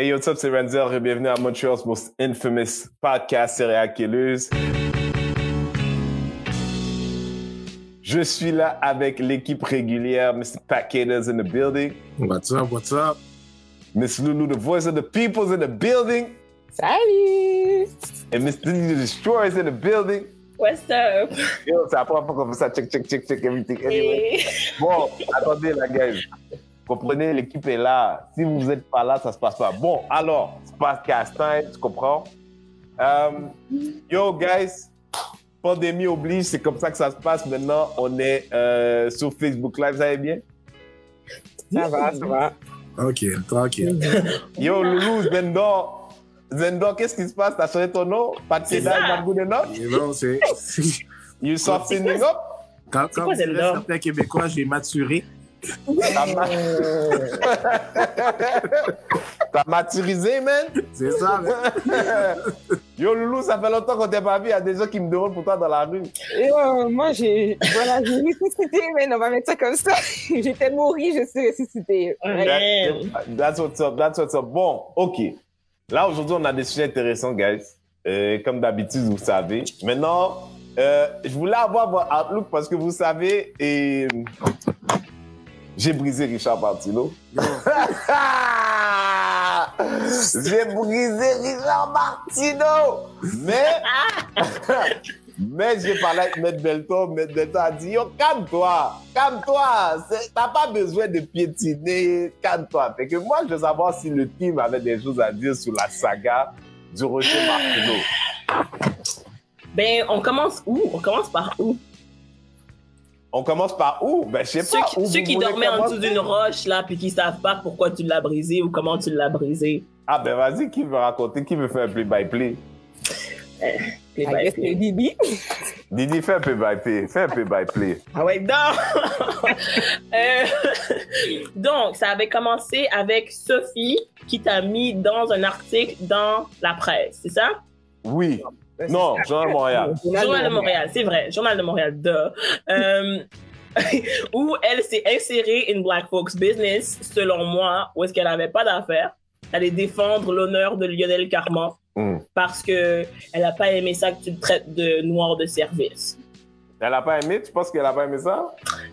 Hey, yo, what's up, c'est Renzel. Bienvenue à Montreal's most infamous podcast, Serial Killers. Je suis là avec l'équipe régulière, Mr. Pat Caters in the building. What's up, what's up? Miss Lulu, the voice of the people's in the building. Salut! And Mr. The Destroyer is in the building. What's up? Yo, c'est la première fois qu'on fait ça. Check, check, check, check, everything. Anyway. Et... Bon, attendez, la guys. Comprenez, l'équipe est là. Si vous n'êtes pas là, ça se passe pas. Bon, alors, podcast time, tu comprends? Um, yo, guys, pandémie oblige, c'est comme ça que ça se passe. Maintenant, on est euh, sur Facebook Live, vous allez bien? Ça va, ça va. Ok, tranquille. Yo, Loulou, Zendor. Zendor, qu'est-ce qui se passe? T'as changé ton nom? Pas de Kedal, ça. not good enough? Et non, c'est. c'est- You softening up? Quand, C'est quand quoi, vous êtes certains Québécois, j'ai maturé. T'as ma- T'as maturisé, man? C'est ça, mais- Yo, Loulou, ça fait longtemps qu'on t'a pas vu. Il y a des gens qui me demandent pour toi dans la rue. Et, euh, moi, j'ai voilà, j'ai ressuscité, mais on va mettre ça comme ça. J'étais mourie, je suis ressuscité. That- That's what's up, that's what's up. Bon, OK. Là, aujourd'hui, on a des sujets intéressants, guys. Euh, comme d'habitude, vous savez. Maintenant, euh, je voulais avoir votre outlook parce que vous savez, et j'ai brisé Richard Martineau. j'ai brisé Richard Martineau! Mais, mais j'ai parlé avec Maître Belton. Maître Belton a dit, yo, calme-toi, calme-toi. T'as pas besoin de piétiner, calme-toi. Fait que moi, je veux savoir si le team avait des choses à dire sur la saga du Rocher Martineau. Ben, on commence où? On commence par où? On commence par où? Ben, je sais Ceux, pas. qui- ceux qui dormaient en dessous d'une roche, là, puis qui savent pas pourquoi tu l'as brisé ou comment tu l'as brisé. Ah, ben, vas-y, qui veut raconter? Qui veut faire un play-by-play? Play by play. que Bibi. Didi, fais un play-by-play. Fais un play-by-play. Ah ouais, non! Euh, donc, ça avait commencé avec Sophie qui t'a mis dans un article dans la presse, c'est ça? Oui. Non, Jean Montréal. Journal de Montréal, c'est vrai. Journal de Montréal, duh. Euh, où elle s'est insérée in Black Folks Business, selon moi, où est-ce qu'elle n'avait pas d'affaires. Aller défendre l'honneur de Lionel Carman Hmm. parce que elle n'a pas aimé ça que tu le traites de noir de service. Elle a pas aimé? Tu penses qu'elle a pas aimé ça?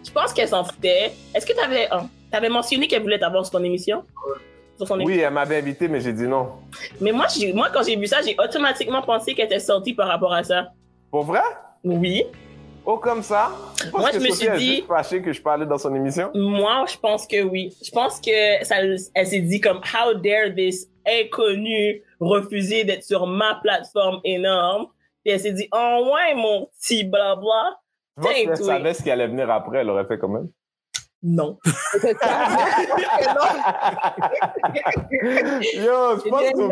Je pense qu'elle s'en foutait. Est-ce que tu avais, avais mentionné qu'elle voulait t'avoir sur ton émission? Sur son Oui, elle m'avait invité, mais j'ai dit non. Mais moi, moi, quand j'ai vu ça, j'ai automatiquement pensé qu'elle était sortie par rapport à ça. Pour vrai? Oui. Oh, comme ça? Moi, que je me Sophie suis dit- juste fâché que je parlais dans son émission? Moi, je pense que oui. Je pense que ça, elle s'est dit comme How dare this inconnu refuser d'être sur ma plateforme énorme? Et elle s'est dit Oh ouais, mon petit blabla. Qu'elle toi. savait ce qui allait venir après, elle aurait fait quand même? Non. Ça. Yo, je pense que Non.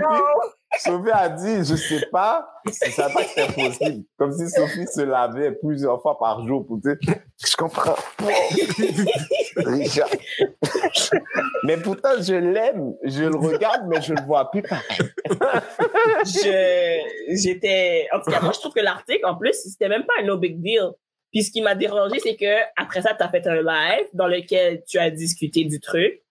Sophie, Sophie a dit, je sais pas si ça pas que c'était possible. Comme si Sophie se lavait plusieurs fois par jour pour dire, je comprends. Richard. Mais pourtant, je l'aime, je le regarde, mais je le vois plus pareil. Je, j'étais, en tout cas, moi, je trouve que l'article, en plus, c'était même pas un no big deal. Puis ce qui m'a dérangé, c'est que après ça, tu as fait un live dans lequel tu as discuté du truc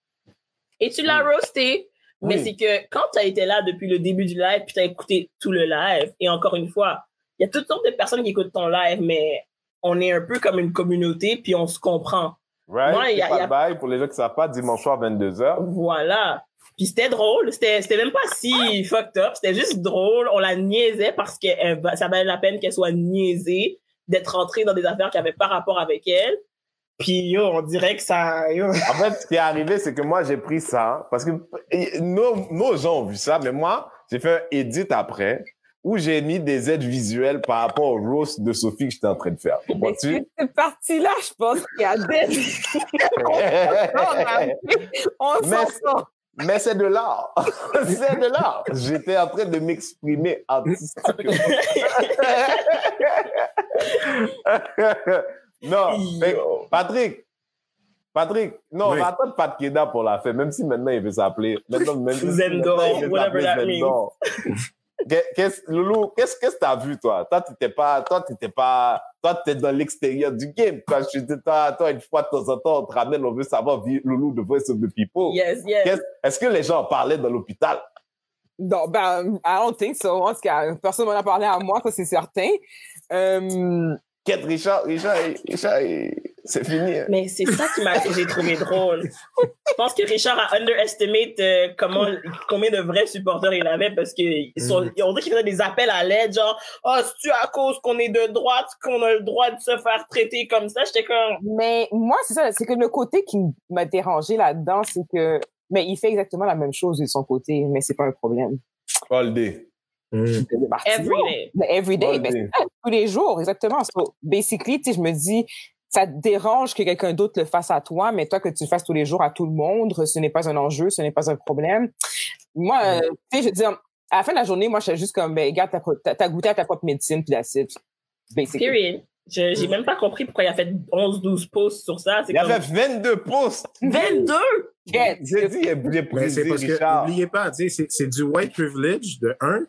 et tu l'as roasté. Mais Oui. c'est que quand tu as été là depuis le début du live, puis tu as écouté tout le live, et encore une fois, il y a toutes sortes de personnes qui écoutent ton live, mais on est un peu comme une communauté, puis on se comprend. Right? Moi, il y a- pas y a- bail, pour les gens qui savent pas, dimanche soir, 22h. Voilà. Puis c'était drôle, c'était même pas si fucked up, c'était juste drôle, on la niaisait parce que elle va- ça valait la peine qu'elle soit niaisée, d'être rentrée dans des affaires qui avaient pas rapport avec elle. Puis yo, on dirait que ça yo. En fait, ce qui est arrivé, c'est que moi, j'ai pris ça, parce que nos, nos gens ont vu ça, mais moi, j'ai fait un edit après, où j'ai mis des aides visuelles par rapport au roast de Sophie que j'étais en train de faire. Mais Comprends-tu? cette partie-là, je pense qu'il y a des... On Mais- s'en sort. Mais c'est de l'art. c'est de l'art. J'étais en train de m'exprimer artistiquement. non, mais Patrick, Patrick, non, Oui. on va attendre Pat Keda pour la faire, même si maintenant il veut s'appeler. Zendor, maintenant, il veut whatever that Zendor. Qu'est- qu'est-ce- Loulou, qu'est-ce que tu as vu, toi? Toi, tu n'étais pas, toi, t'étais pas, toi, tu es dans l'extérieur du game. Toi, je te- toi, toi, une fois de temps en temps, on te ramène, on veut savoir, Loulou, the voice of the people. Yes, yes. Qu'est-ce- Est-ce que les gens en parlaient dans l'hôpital? Non, ben, I don't think so. En tout cas, personne m'en a parlé à moi, ça c'est certain. Euh, Quête, Richard, Richard, Richard, c'est fini. hein. Mais c'est ça qui m'a j'ai trouvé drôle. Je pense que Richard a underestimate euh, comment combien de vrais supporters il avait parce que ils sont, on dirait qu'il faisait des appels à l'aide genre oh c'est tu à cause qu'on est de droite qu'on a le droit de se faire traiter comme ça j'étais comme mais moi, c'est ça, c'est que le côté qui m'a dérangé là-dedans, c'est que, mais il fait exactement la même chose de son côté, mais c'est pas un problème. All day. Mm. Every day every day, All ben, tous les jours, exactement. So, basically, tu sais, je me dis, ça te dérange que quelqu'un d'autre le fasse à toi, mais toi, que tu le fasses tous les jours à tout le monde, ce n'est pas un enjeu, ce n'est pas un problème. Moi, euh, tu sais, je veux dire, à la fin de la journée, moi, je suis juste comme, ben, regarde, t'as goûté à ta propre médecine, puis it. Basically. period Je- j'ai même pas compris pourquoi il a fait 11 12 posts sur ça c'est Il comme avait 22 posts. 22 Get. J'ai dit, il est Mais brisé, c'est parce que, Richard. n'oubliez pas, c'est du white privilege, de un.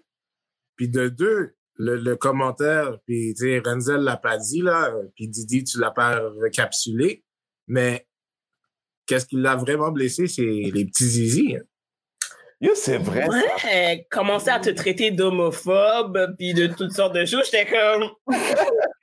Puis de deux, le, le commentaire, puis tu sais, Renzel l'a pas dit, là, puis Didi, tu l'as pas recapsulé. Mais qu'est-ce qui l'a vraiment blessé, c'est les petits zizi. hein. Yo, c'est vrai. Ouais, commencer à te traiter d'homophobe puis de toutes sortes de choses, j'étais comme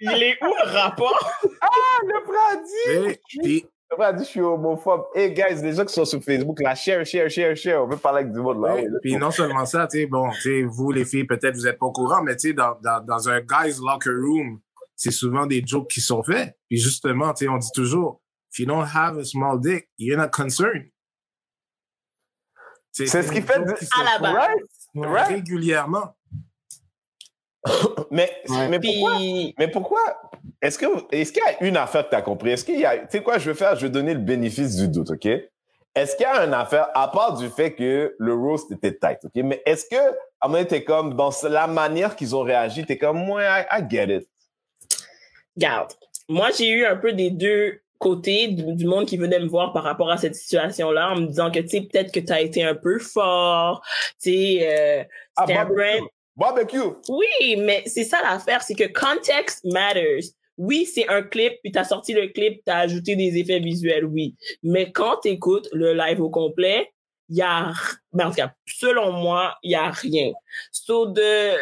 il est où le rapport? Le frère a dit. Et puis, A dit, je suis homophobe. Hey, guys, les gens qui sont sur Facebook, là, share, share, share, share. On veut parler avec du monde, là. Ouais, puis non seulement ça, tu sais, bon, tu sais, vous, les filles, peut-être vous êtes pas au courant, mais tu sais, dans, dans, dans un guy's locker room, c'est souvent des jokes qui sont faits. Puis justement, tu sais, on dit toujours, if you don't have a small dick, you're not concerned. C'est ce qui fait qui à la base. Right? régulièrement. Mais, Ouais. mais pourquoi? Mais pourquoi? Est-ce que, est-ce qu'il y a une affaire que tu as compris? Est-ce qu'il y a, tu sais quoi, je vais faire, je vais donner le bénéfice du doute, OK? Est-ce qu'il y a une affaire, à part du fait que le roast était tight, OK? Mais est-ce que, à un moment donné, t'es comme, dans la manière qu'ils ont réagi, t'es comme, ouais, I, I get it. Garde. Moi, j'ai eu un peu des deux côtés du, du monde qui venait me voir par rapport à cette situation-là en me disant que, tu sais, peut-être que tu as été un peu fort, tu sais, euh, Ah, un brand. Barbecue. Oui, mais c'est ça l'affaire, c'est que context matters. Oui, c'est un clip, puis t'as sorti le clip, t'as ajouté des effets visuels, oui. Mais quand t'écoutes le live au complet, il y a, ben, en tout cas, selon moi, il y a rien. So de,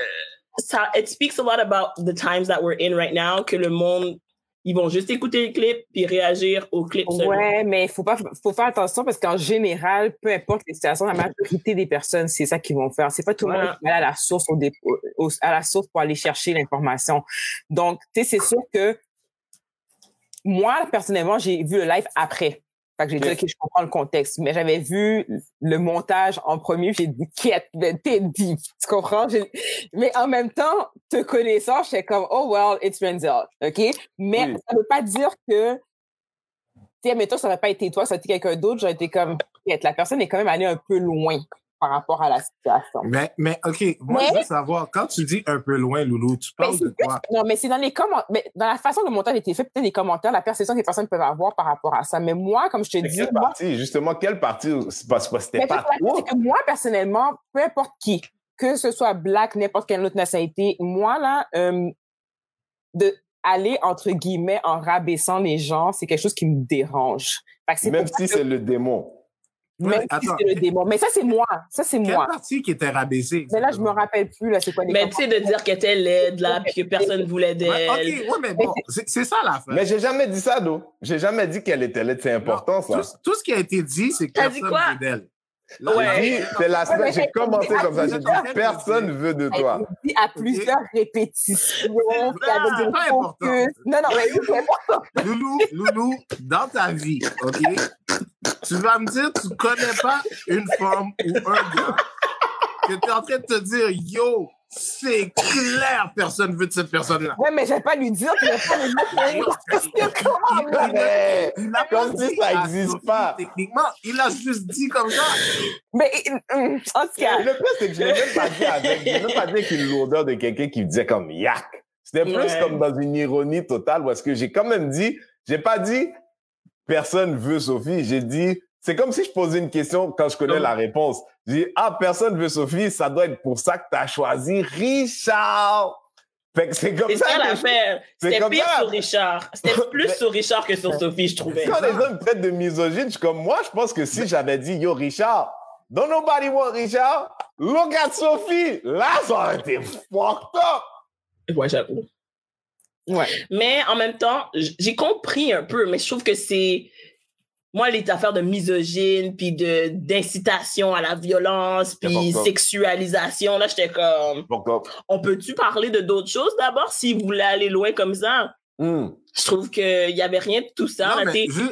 ça, it speaks a lot about the times that we're in right now, que le monde, ils vont juste écouter le clip puis réagir au clip seulement. Ouais, mais faut pas, faut faire attention parce qu'en général, peu importe les situations, la majorité des personnes, c'est ça qu'ils vont faire. C'est pas tout le Voilà. monde qui va aller à la source au dé- au- à la source pour aller chercher l'information. Donc, tu sais, c'est sûr que moi, personnellement, j'ai vu le live après. Fait que j'ai dit. OK, je comprends le contexte. Mais j'avais vu le montage en premier, j'ai dit, quête, t'es deep. Tu comprends? Mais en même temps, te connaissant, j'étais comme, oh well, it's Renzel. OK? Mais Oui. ça veut pas dire que tu sais, mettons, ça n'aurait pas été toi, ça aurait été quelqu'un d'autre, j'aurais été comme, Quête, la personne est quand même allée un peu loin par rapport à la situation. Mais, mais OK, moi, Mais- je veux savoir, quand tu dis un peu loin, Loulou, tu parles de quoi? Non, mais c'est dans les commentaires, mais dans la façon dont le montage a été fait, peut-être les commentaires, la perception que les personnes peuvent avoir par rapport à ça. Mais moi, comme je te Mais dis, quelle moi, partie, justement, quelle partie, c'est parce que c'était mais pas c'est toi. c'est que moi, personnellement, peu importe qui, que ce soit black, n'importe quelle autre nationalité, moi, là, euh, de aller, entre guillemets, en rabaissant les gens, c'est quelque chose qui me dérange. Même si que- c'est le démon. Même si c'est le démon. Mais ça, c'est moi. Ça, c'est Quelle moi. partie qui était rabaissée? Mais là, je me rappelle plus, là, c'est quoi les Mais tu sais, de dire qu'elle était laide, là, puis que personne voulait d'elle. Ouais, OK, ouais, mais bon, c'est c'est ça l'affaire. Mais j'ai jamais dit ça, d'où. J'ai jamais dit qu'elle était laide. C'est important, ça. Tout, tout ce qui a été dit, c'est que personne veut d'elle. Ouais. C'est la mais J'ai commenté comme ça. J'ai dit, personne veut de toi. dit à plusieurs répétitions. avec c'est des pas focus. important. Non, non, mais c'est important. Loulou, Loulou, dans ta vie, OK? Tu vas me dire, tu connais pas une femme ou un gars que tu es en train de te dire, yo, c'est clair, personne veut de cette personne-là. Ouais, mais je vais pas lui dire vais pas lui dire Parce que comment, là? Mais, Il a Comme pas si dit ça à existe Sophie, pas. Techniquement, il a juste dit comme ça. Mais, hum, en tout cas, Le pire, c'est que je l'ai même pas dit avec, je l'ai même pas dit avec une lourdeur de quelqu'un qui disait comme yak. C'était plus Ouais. comme dans une ironie totale parce que j'ai quand même dit, j'ai pas dit personne veut Sophie, j'ai dit, c'est comme si je posais une question quand je connais Non. la réponse. J'ai dit, ah, personne veut Sophie, ça doit être pour ça que tu as choisi Richard. Fait que c'est comme C'est ça. ça que je- l'affaire. c'est C'était pire ça. sur Richard. C'était plus Mais- sur Richard que sur Sophie, je trouvais. Quand les me traitent de misogyne, je suis comme moi, je pense que si j'avais dit yo Richard, Don't Nobody Want Richard, Look at Sophie. Là, ça aurait été fucked up. Ouais, j'avoue. Ouais. Mais en même temps, j'ai compris un peu, mais je trouve que c'est. Moi, les affaires de misogyne, puis de d'incitation à la violence, puis sexualisation, là, j'étais comme. On peut-tu parler de d'autres choses d'abord si vous voulez aller loin comme ça? Hmm. Je trouve qu'il y avait rien de tout ça.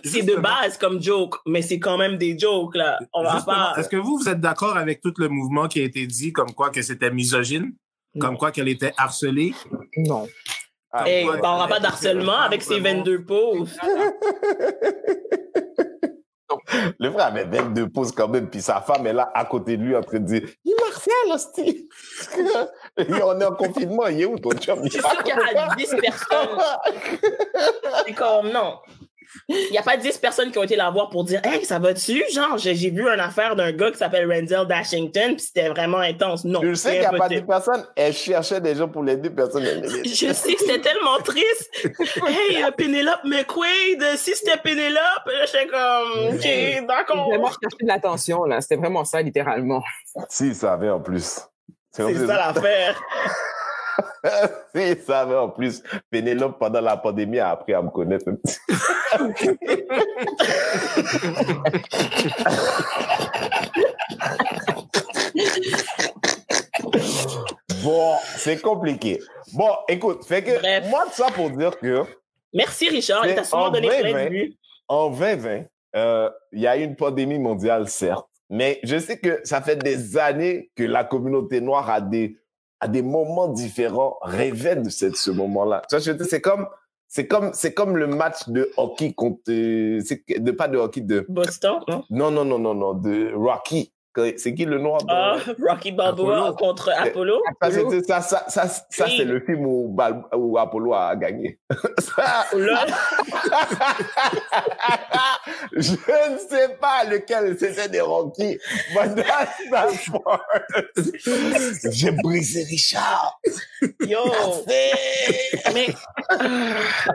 C'est de base comme joke, mais c'est quand même des jokes, là. On va pas. Est-ce que vous, vous êtes d'accord avec tout le mouvement qui a été dit, comme quoi que c'était misogyne, comme quoi qu'elle était harcelée? Non. Ah, Hey, ouais. on parlera pas d'harcèlement avec ses 22 pauses. Le frère avait 22 pauses quand même, puis sa femme est là à côté de lui en train de dire Il Marcel, hostie! On est en confinement, il est où ton chum? C'est sûr qu'il y a 10 personnes. C'est comme, non. Il n'y a pas 10 personnes qui ont été la voir pour dire Hey, ça va-tu? Genre, j'ai vu une affaire d'un gars qui s'appelle Randall Dashington, puis c'était vraiment intense. Non. Je sais qu'il n'y a pas impossible. 10 personnes, elle cherchait des gens pour les deux personnes. Je sais que c'était tellement triste. Hey, euh, Penelope McQuaid, si c'était Penelope, j'étais comme, OK, d'accord. vraiment cherché de l'attention, là. C'était vraiment ça, littéralement. Si, il savait en plus. C'est ça l'affaire. si, il savait en plus. Pénélope, pendant la pandémie, a appris à me connaître un petit Bon, c'est compliqué. Bon, écoute, fait que Bref. moi, tout ça pour dire que Merci, Richard. Il t'a en donné vrai, plein de vues. en 2020, euh, il y a eu une pandémie mondiale, certes, mais je sais que ça fait des années que la communauté noire a des, à des moments différents rêvait de cette, ce moment-là. C'est comme, c'est comme, c'est comme le match de hockey contre, de pas de hockey de, Boston, non? non, non, non, non, non, de Rocky. Que- C'est qui le noir? de- Ah, Rocky Balboa Apollo. contre Apollo? Ça, c'est- ça, ça, ça, ça, Oui. c'est le film où, Bal- où Apollo a gagné. Ça- Là, Je ne sais pas lequel c'était des Rocky. But that's. J'ai brisé Richard. yo. Mais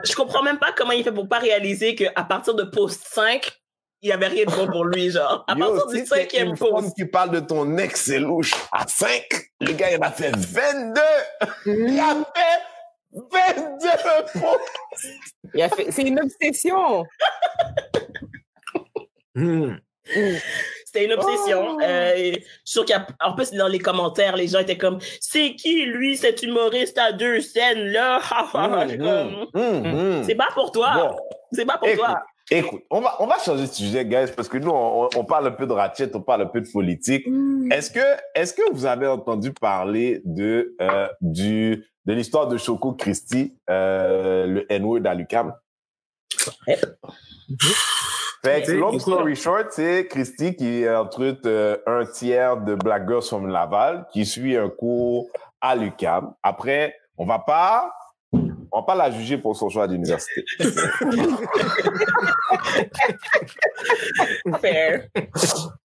je comprends même pas comment il fait pour pas réaliser qu'à partir de post 5, il y avait rien de bon pour lui, genre. À partir du cinquième post. qui parle de ton ex, c'est louche. À 5, le gars, il en a fait 22. Il a fait 22 posts. Il a fait- C'est une obsession. Hmm. C'était une obsession. Oh. Euh, et je suis sûr qu'en plus, dans les commentaires, les gens étaient comme C'est qui, lui, cet humoriste à deux scènes, là? Hum. C'est pas pour toi. Bon. C'est pas pour Écoute, toi. Écoute, on va, on va changer de sujet, guys, parce que nous, on, on parle un peu de ratchet, on parle un peu de politique. Est-ce que, est-ce que vous avez entendu parler de, euh, du, de l'histoire de Choco Christie, euh, le N-word à l'UQAM? Fait que, Mais- long story short, c'est Christy qui recrute euh, un tiers de Black Girls from Laval, qui suit un cours à l'UQAM. Après, on va pas, on va pas la juger pour son choix d'université. Fair.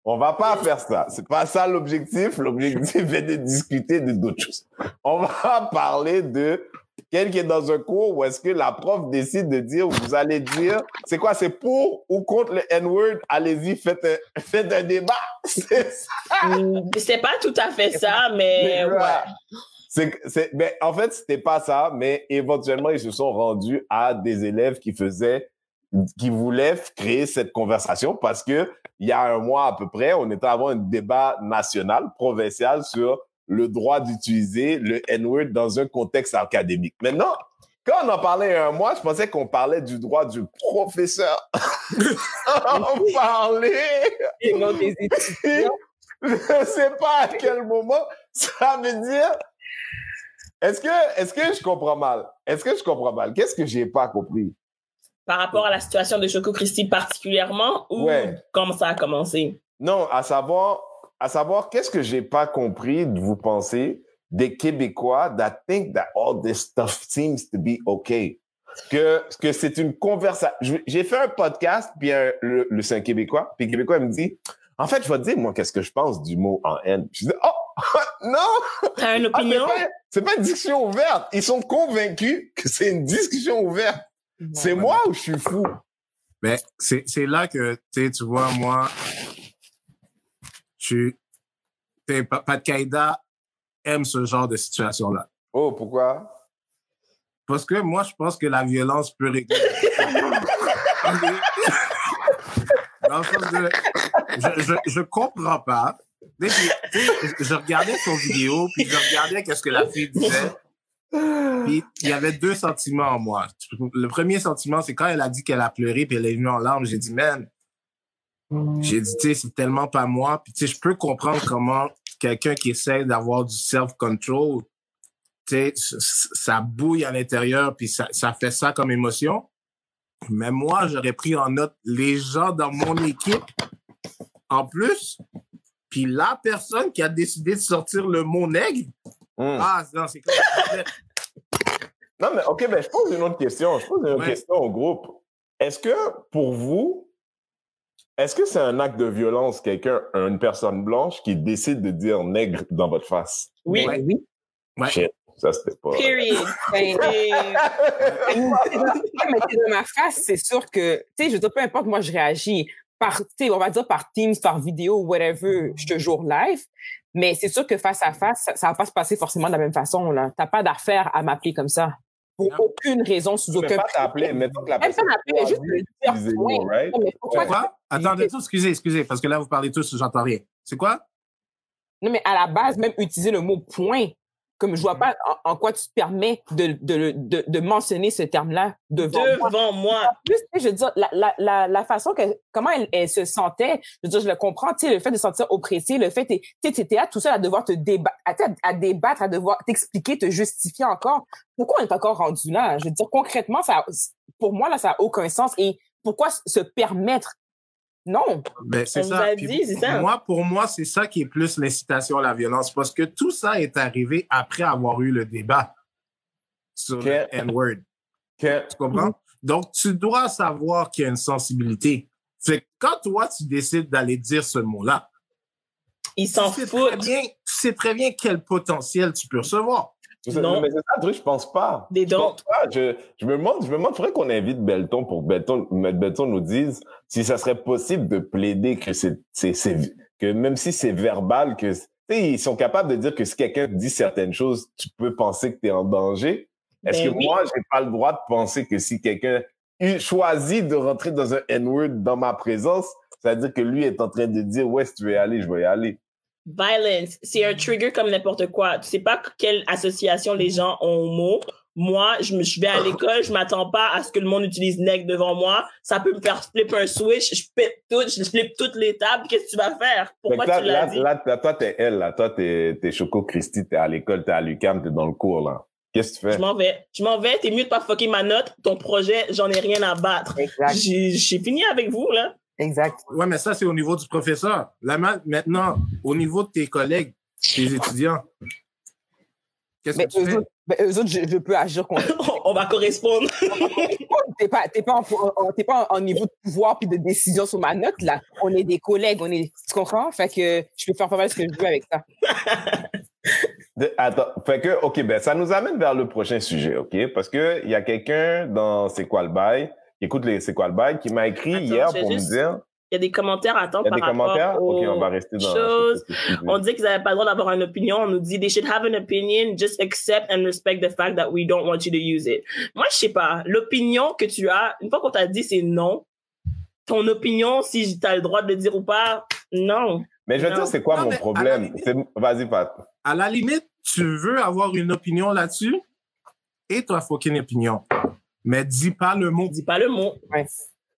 On va pas faire ça. C'est pas ça l'objectif. L'objectif est de discuter de d'autres choses. On va parler de quelqu'un qui est dans un cours où est-ce que la prof décide de dire, vous allez dire, c'est quoi, c'est pour ou contre le N-word? Allez-y, faites un, faites un débat. C'est ça. Mm, C'est pas tout à fait ça, mais ouais. C'est, mais en fait, c'était pas ça, mais éventuellement, ils se sont rendus à des élèves qui faisaient, qui voulaient créer cette conversation parce que il y a un mois à peu près, on était avoir un débat national, provincial sur le droit d'utiliser le N-word dans un contexte académique. Maintenant, quand on en parlait il y a un mois, je pensais qu'on parlait du droit du professeur. on parlait Et non, des étudiants. je sais pas à quel moment ça veut dire. Est-ce que, est-ce que je comprends mal? Est-ce que je comprends mal? Qu'est-ce que j'ai pas compris? Par rapport à la situation de Choco Christie particulièrement, ou Ouais. comment ça a commencé? Non, à savoir, à savoir, qu'est-ce que j'ai pas compris de vous penser des Québécois that think that all this stuff seems to be okay? Que, que c'est une conversation. J'ai fait un podcast, puis un- le, le c'est un Québécois, puis le Québécois il me dit, en fait, je vais te dire, moi, qu'est-ce que je pense du mot en haine. Je dis, oh, non! T'as une Ah, c'est opinion? pas- c'est pas une discussion ouverte. Ils sont convaincus que c'est une discussion ouverte. C'est Ouais. moi ou je suis fou? Mais c'est c'est là que tu sais, tu vois, moi, suis. t'sais, Pa- Pat Kaida aime ce genre de situation-là. Oh, pourquoi? Parce que moi, je pense que la violence peut régler. Dans le sens de, je, je, je comprends pas. Je regardais son vidéo, puis je regardais qu'est-ce que la fille disait. Puis il y avait deux sentiments en moi. Le premier sentiment, c'est quand elle a dit qu'elle a pleuré, puis elle est venue en larmes, j'ai dit, man, j'ai dit, tu sais, c'est tellement pas moi. Puis tu sais, je peux comprendre comment quelqu'un qui essaie d'avoir du self-control, tu sais, ça bouille à l'intérieur, puis ça, ça fait ça comme émotion. Mais moi, j'aurais pris en note les gens dans mon équipe en plus, puis la personne qui a décidé de sortir le mot nègre. Hmm. Ah, non, c'est comme Non, mais OK, ben, je pose une autre question. Je pose une autre Ouais. question au groupe. Est-ce que, pour vous, est-ce que c'est un acte de violence, quelqu'un, une personne blanche qui décide de dire nègre dans votre face? Oui. Ouais. Oui. Ouais. Shit, ça, c'était pas... Period. Ben, Et- Ouais, mais c'est de ma face, c'est sûr que, tu sais, je veux dire, peu importe, moi, je réagis par, tu sais, on va dire par Teams, par vidéo, whatever, je te joue live. Mais c'est sûr que face à face, ça, ça va pas se passer forcément de la même façon, là. T'as pas d'affaire à m'appeler comme ça. Pour Non. aucune raison, sous Tu aucun pas t'appeler, mettons que la Même pas personne... juste me dire, mot, right? Non, mais pourquoi? Attendez, excusez, excusez, parce que là, vous parlez tous, j'entends rien. C'est quoi? Non, mais à la base, même utiliser le mot point, comme je vois pas en, en quoi tu te permets de, de, de, de mentionner ce terme-là devant moi. Devant moi. En plus, je veux dire, la, la, la, la façon que, comment elle, elle se sentait, je veux dire, je le comprends, tu sais, le fait de se sentir oppressée, le fait, tu sais, t'étais là tout seul à devoir te débattre, à, à débattre, à devoir t'expliquer, te justifier encore. Pourquoi on est encore rendu là? Je veux dire, concrètement, ça, pour moi, là, ça a aucun sens. Et pourquoi se permettre? Non. Ben, c'est ça. dit, ça. Moi, pour moi, c'est ça qui est plus l'incitation à la violence, parce que tout ça est arrivé après avoir eu le débat sur le N-word. Que- Tu comprends? Donc, tu dois savoir qu'il y a une sensibilité. Fait que quand toi, tu décides d'aller dire ce mot-là, Ils s'en très bien, tu sais très bien quel potentiel tu peux recevoir. Non. Mais c'est ça le truc, je pense pas. Des pas. Je, je me demande, je me demande, faudrait qu'on invite Belton pour que Belton. Belton nous dise si ça serait possible de plaider que c'est, c'est, c'est- que même si c'est verbal, que, ils sont capables de dire que si quelqu'un dit certaines choses, tu peux penser que tu es en danger. Est-ce Ben que oui. moi, j'ai pas le droit de penser que si quelqu'un choisit de rentrer dans un N-word dans ma présence, ça veut dire que lui est en train de dire, ouais, si tu veux y aller, je vais y aller. Violence, c'est un trigger comme n'importe quoi. Tu sais pas quelle association les gens ont au mot. Moi, je, me, je vais à l'école, je m'attends pas à ce que le monde utilise nègre devant moi. Ça peut me faire flip un switch, je pète tout, je flip toutes les tables. Qu'est-ce que tu vas faire? Pourquoi que là, tu l'as là, dit? là, là, toi, t'es elle, là. Toi, t'es, t'es Choco Christy, t'es à l'école, t'es à l'UQAM, t'es dans le cours, là. Qu'est-ce que tu fais? Je m'en vais. Je m'en vais. T'es mieux de pas fucker ma note. Ton projet, j'en ai rien à battre. J'ai fini avec vous, là. Exact. Ouais, mais ça, c'est au niveau du professeur. Là, ma- maintenant, au niveau de tes collègues, tes étudiants, qu'est-ce Mais que tu eux fais? autres, ben, eux autres, je, je peux agir contre On va correspondre. T'es pas, t'es pas, en, en- t'es pas en, en niveau de pouvoir puis de décision sur ma note, là. On est des collègues, on est, tu comprends? Fait que je peux faire pas mal ce que je veux avec ça. De- attends, fait que, OK, ben, ça nous amène vers le prochain sujet, OK? Parce que il y a quelqu'un dans C'est quoi le bail, qui écoute les C'est quoi le bail, qui m'a écrit Attends, hier pour juste- me dire, Il y a des commentaires à il attendre y a par des commentaires? rapport OK, aux on va rester dans choses. On dit qu'ils n'avaient pas le droit d'avoir une opinion. On nous dit they should have an opinion, just accept and respect the fact that we don't want you to use it. Moi, je sais pas. L'opinion que tu as, une fois qu'on t'a dit c'est non, ton opinion, si tu as le droit de le dire ou pas, non. Mais je veux Non. dire, c'est quoi Non, mon problème? Vas-y, Pat. À la limite, tu veux avoir une opinion là-dessus et toi, fucking opinion. Mais dis pas le mot. Dis pas le mot. Ouais.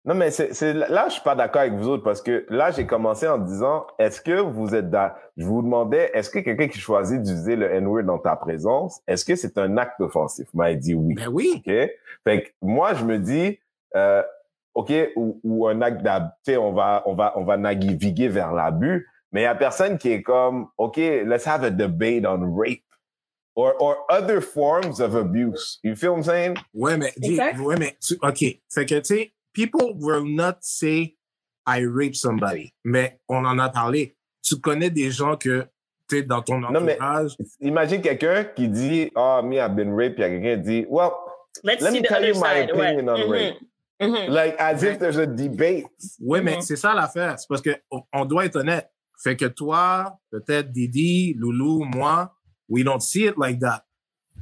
Non, mais c'est, c'est- là, je suis pas d'accord avec vous autres parce que là, j'ai commencé en disant, est-ce que vous êtes d'accord? Je vous demandais, est-ce que quelqu'un qui choisit d'utiliser le N-word dans ta présence, est-ce que c'est un acte offensif? Vous m'avez dit oui. Ben oui. OK? Fait que moi, je me dis, euh, OK, ou, ou un acte d'abus, tu sais, on va, on va, on va naviguer vers l'abus, mais il y a personne qui est comme, OK, let's have a debate on rape or, or other forms of abuse. You feel what I'm saying? Ouais, mais, dis- Exact. ouais, mais, tu- OK. Fait que, tu sais, people will not say I rape somebody. Mais on en a parlé. Tu connais des gens que, tu sais, dans ton Non, mais- entourage. Imagine quelqu'un qui dit, oh, me, I've been raped, puis il y a quelqu'un qui dit, well, Let's Let see me the tell you my side. Ouais. opinion on Mhm. rape. Mhm. like, as if there's a debate. Ouais, mais Mhm. c'est ça l'affaire. C'est parce que on, on doit être honnête. Fait que toi, peut-être Didi, Loulou, moi, we don't see it like that.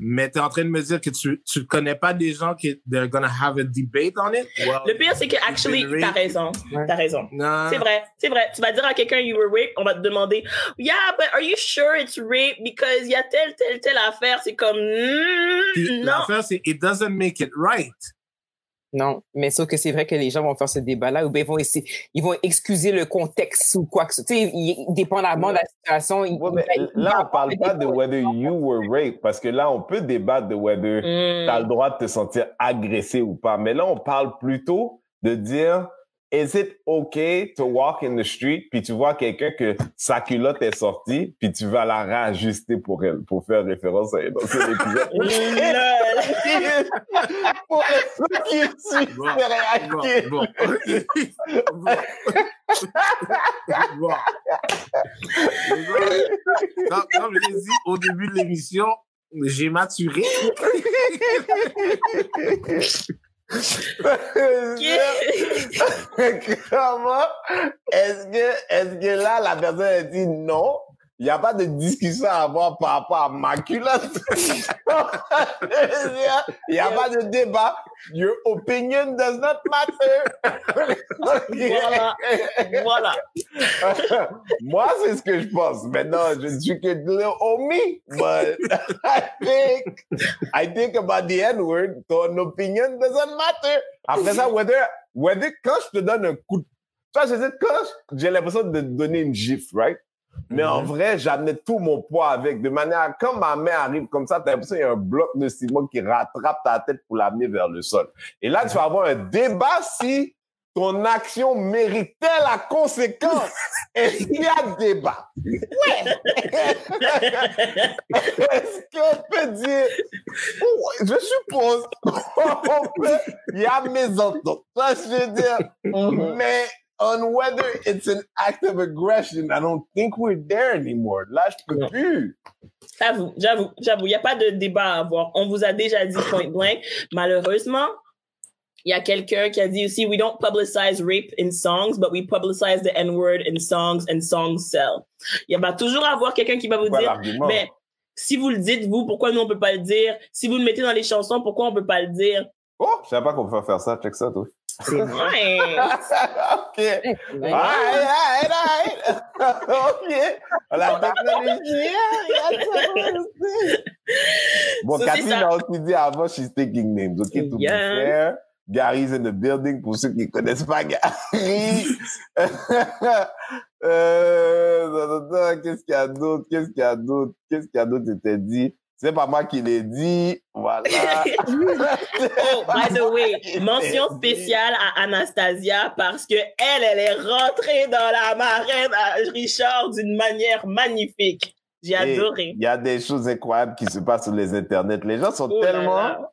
Mais tu es en train de me dire que tu tu connais pas des gens qui they're gonna have a debate on it? Well, Le pire, c'est que, actually, t'as raison. T'as raison. non. C'est vrai, c'est vrai. Tu vas dire à quelqu'un you were raped, on va te demander Yeah, but are you sure it's rape? Because il y a telle, telle, telle affaire. C'est comme mm, non. L'affaire, c'est it doesn't make it right. Non, mais sauf que c'est vrai que les gens vont faire ce débat-là ou bien ils vont essayer, ils vont excuser le contexte ou quoi que ce soit. Tu sais, dépendamment de la situation. il- Ouais, mais il- il là, on parle pas de whether you were raped, parce que là, on peut débattre de whether Mm. tu as le droit de te sentir agressé ou pas. Mais là, on parle plutôt de dire, is it okay to walk in the street, puis tu vois quelqu'un que sa culotte est sortie, puis tu vas la réajuster pour elle, pour faire référence à un ancien épisode? Pour ceux qui suivent, Bon, c'est réactif. Bon, bon. bon. Bon. Comme, comme je l'ai dit au début de l'émission, j'ai maturé. Comment est-ce que, est-ce que là, la personne a dit non? Il n'y a pas de discussion à avoir par rapport à ma culotte. Il n'y a pas de débat. Your opinion does not matter. Voilà. Voilà. Moi, c'est ce que je pense. Maintenant, je ne suis que little homie, but I think, I think about the N-word, ton opinion doesn't matter. Après ça, whether, whether, quand je te donne un coup de, tu vois, je sais, quand j'ai l'impression de te donner une gifle, right? Mais en vrai, j'amenais tout mon poids avec, de manière, à- quand ma main arrive comme ça, t'as l'impression qu'il y a un bloc de ciment qui rattrape ta tête pour l'amener vers le sol. Et là, tu vas avoir un débat si ton action méritait la conséquence. Est-ce qu'il y a débat? Ouais! Est-ce qu'on peut dire, je suppose, il y a mes ententes. Ça, je veux dire, Mhm. mais on whether it's an act of aggression, I don't think we're there anymore. Là, je peux plus. J'avoue, j'avoue, j'avoue. Il n'y a pas de débat à avoir. On vous a déjà dit point blank. Malheureusement, il y a quelqu'un qui a dit aussi, we don't publicize rape in songs, but we publicize the N-word in songs and songs sell. Il va toujours avoir quelqu'un qui va vous dire, mais si vous le dites, vous, pourquoi nous, on peut pas le dire? Si vous le mettez dans les chansons, pourquoi on peut pas le dire? Oh, je savais pas qu'on pouvait faire ça. Check ça, toi. C'est vrai. OK. Ouais. Alright, alright, alright. OK. La technologie, Bon, So, c'est Catherine ça. a aussi dit avant, she's taking names. OK, to be Yeah. fair. Gary's in the building pour ceux qui ne connaissent pas Gary. euh, Qu'est-ce qu'il y a d'autre? Qu'est-ce qu'il y a d'autre? Qu'est-ce qu'il y a d'autre? C'était dit? C'est pas moi qui l'ai dit. Voilà. Oh, by the way, mention spéciale à Anastasia parce que elle, elle est rentrée dans la marraine à Richard d'une manière magnifique. J'ai adoré. Il y a des choses incroyables qui se passent sur les internets. Les gens sont Oh là tellement, là.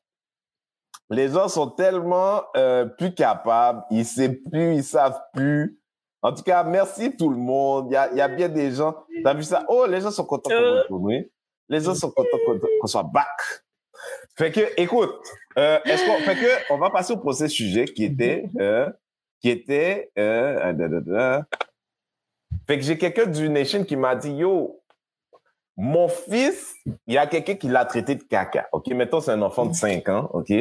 les gens sont tellement euh, plus capables. Ils savent plus, ils savent plus. En tout cas, merci tout le monde. Il y a, il y a bien des gens. T'as vu ça? Oh, les gens sont contents retourne, oui. Les gens sont contents qu'on soit back. Fait que, écoute, euh, est-ce qu'on, fait que, on va passer au procès sujet qui était, euh, qui était, euh, da, da, da. Fait que j'ai quelqu'un du Nation qui m'a dit, yo, mon fils, il y a quelqu'un qui l'a traité de caca. OK, mettons, c'est un enfant de 5 ans, OK?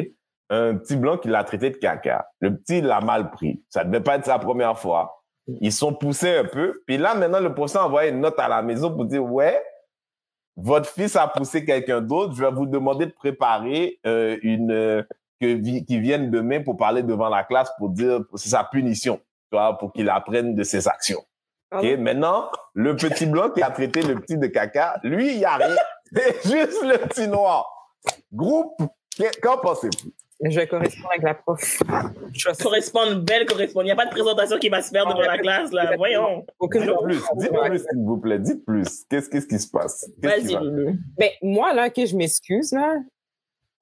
Un petit blanc qui l'a traité de caca. Le petit l'a mal pris. Ça devait pas être sa première fois. Ils sont poussés un peu. Puis là, maintenant, le procès a envoyé une note à la maison pour dire, ouais, votre fils a poussé quelqu'un d'autre. Je vais vous demander de préparer euh, une euh, que qui vienne demain pour parler devant la classe pour dire c'est sa punition, tu vois, pour qu'il apprenne de ses actions. Ah OK, maintenant, le petit blanc qui a traité le petit de caca, lui, il n'y a rien. C'est juste le petit noir. Groupe, qu'en pensez-vous? Je vais correspondre avec la prof. Trust. Correspondre, belle correspondre. Il n'y a pas de présentation qui va se faire devant la classe, là. Voyons. Dites plus, dites plus, s'il vous plaît, dites plus. Qu'est-ce qu'est-ce qui se passe? Vas-y. Ben, moi, là, que je m'excuse, là,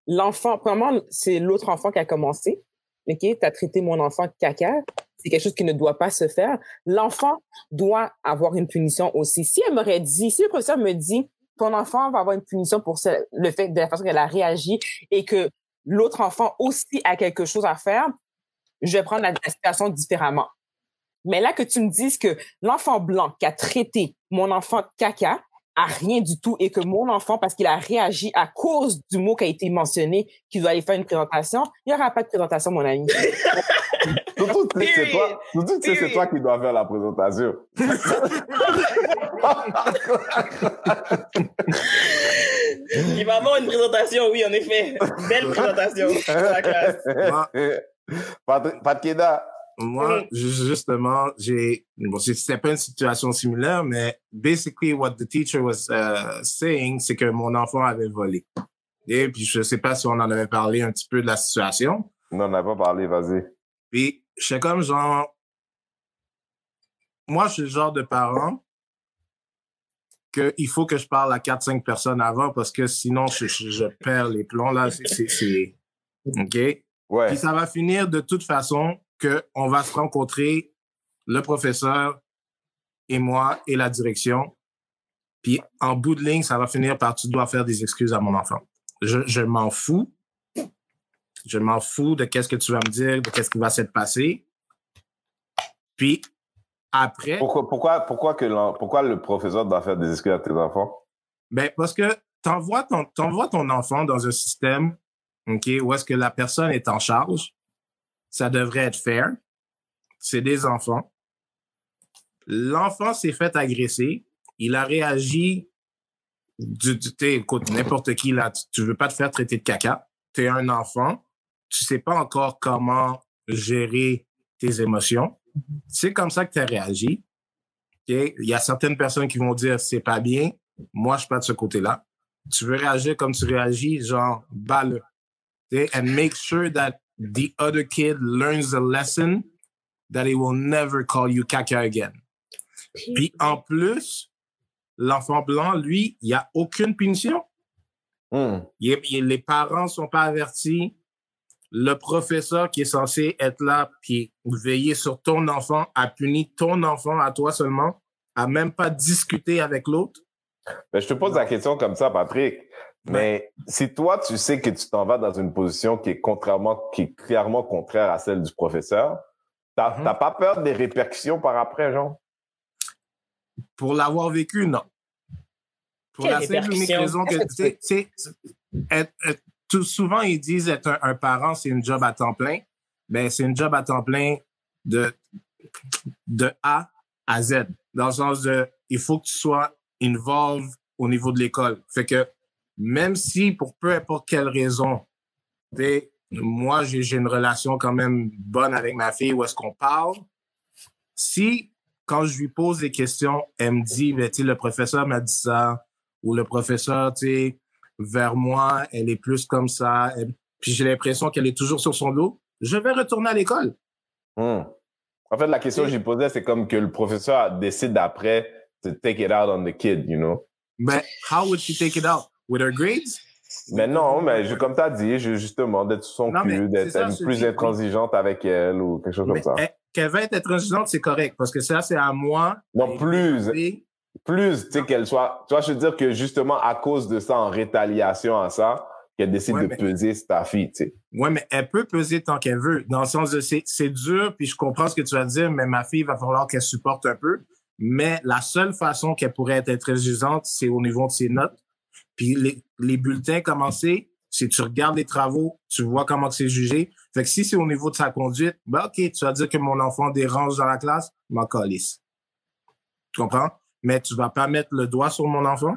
l'enfant, premièrement, c'est l'autre enfant qui a commencé. OK? Tu as traité mon enfant de caca. C'est quelque chose qui ne doit pas se faire. L'enfant doit avoir une punition aussi. Si elle m'aurait dit, si le professeur me dit, ton enfant va avoir une punition pour ce- le fait de la façon qu'elle a réagi et que l'autre enfant aussi a quelque chose à faire, je vais prendre la, situation différemment. Mais là que tu me dises que l'enfant blanc qui a traité mon enfant caca a rien du tout et que mon enfant, parce qu'il a réagi à cause du mot qui a été mentionné, qu'il doit aller faire une présentation, il n'y aura pas de présentation, mon ami. C'est toi, sais, c'est toi qui dois faire la présentation. Il va avoir une présentation, oui, en effet. Belle présentation. La classe. Patrick- Moi, ju- justement, j'ai, bon, c'est- c'était pas une situation similaire, mais basically what the teacher was uh, saying, c'est que mon enfant avait volé. Et puis, je sais pas si on en avait parlé un petit peu de la situation. non, on n'a pas parlé, vas-y. Puis, j'étais comme genre, moi, je suis le genre de parent que il faut que je parle à 4-5 personnes avant parce que sinon, je, je, je perds les plombs, là. C'est, OK? Ouais. Puis ça va finir de toute façon que on va se rencontrer, le professeur et moi et la direction. Puis en bout de ligne, ça va finir par tu dois faire des excuses à mon enfant. Je, je m'en fous. Je m'en fous de qu'est-ce que tu vas me dire, de qu'est-ce qui va s'être passé. Puis après, Pourquoi, pourquoi, pourquoi, que pourquoi le professeur doit faire des excuses à tes enfants? Ben, parce que t'envoies ton, t'envoies ton enfant dans un système, OK, où est-ce que la personne est en charge. Ça devrait être fair. C'est des enfants. L'enfant s'est fait agresser. Il a réagi du, écoute, n'importe qui, là, tu, tu veux pas te faire traiter de caca. T'es un enfant. Tu sais pas encore comment gérer tes émotions. C'est comme ça que tu as réagi. OK? Il y a certaines personnes qui vont dire c'est pas bien. Moi, je suis pas de ce côté-là. Tu veux réagir comme tu réagis, genre, bats-le. Okay? And make sure that the other kid learns a lesson that he will never call you caca again. Puis en plus, l'enfant blanc, lui, il n'y a aucune punition. Hmm. Il est- il- les parents sont pas avertis. Le professeur qui est censé être là puis veiller sur ton enfant a puni ton enfant à toi seulement, a même pas discuté avec l'autre? Ben, je te pose la question comme ça, Patrick. Mais si toi, tu sais que tu t'en vas dans une position qui est contrairement, qui est clairement contraire à celle du professeur, t'as Mhm. t'as pas peur des répercussions par après, genre? Pour l'avoir vécu, non. Pour Quelle la simple et unique raison que tu sais, souvent, ils disent être un, parent, c'est une job à temps plein. Ben, c'est une job à temps plein de, A à Z. Dans le sens de, il faut que tu sois involved au niveau de l'école. Fait que, même si pour peu importe quelle raison, moi, j'ai une relation quand même bonne avec ma fille où est-ce qu'on parle. Si, quand je lui pose des questions, elle me dit, le professeur m'a dit ça, ou le professeur, tu sais, vers moi, elle est plus comme ça, elle- puis j'ai l'impression qu'elle est toujours sur son dos, je vais retourner à l'école. Hmm. En fait, la question que j'ai posée, c'est comme que le professeur décide après to take it out on the kid, you know? Mais how would she take it out? With her grades? Mais non, mais je, comme tu as dit, je- justement, d'être sous son Non, cul, d'être plus intransigeante avec elle ou quelque chose Mais comme ça. elle- qu'elle va être intransigeante, c'est correct, parce que ça, c'est à moi. Non, plus, plus, tu sais, qu'elle soit. Tu vois, je veux dire que justement, à cause de ça, en rétaliation à ça, qu'elle décide Ouais, de mais- peser ta fille, tu sais. Ouais, mais elle peut peser tant qu'elle veut. Dans le sens de c'est, c'est dur, puis je comprends ce que tu vas dire, mais ma fille va falloir qu'elle supporte un peu. Mais la seule façon qu'elle pourrait être intransigeante, c'est au niveau de ses notes. Puis les, les bulletins commencés, si tu regardes les travaux, tu vois comment que c'est jugé. Fait que si c'est au niveau de sa conduite, ben OK, tu vas dire que mon enfant dérange dans la classe, m'en calisse. Tu comprends? Mais tu vas pas mettre le doigt sur mon enfant.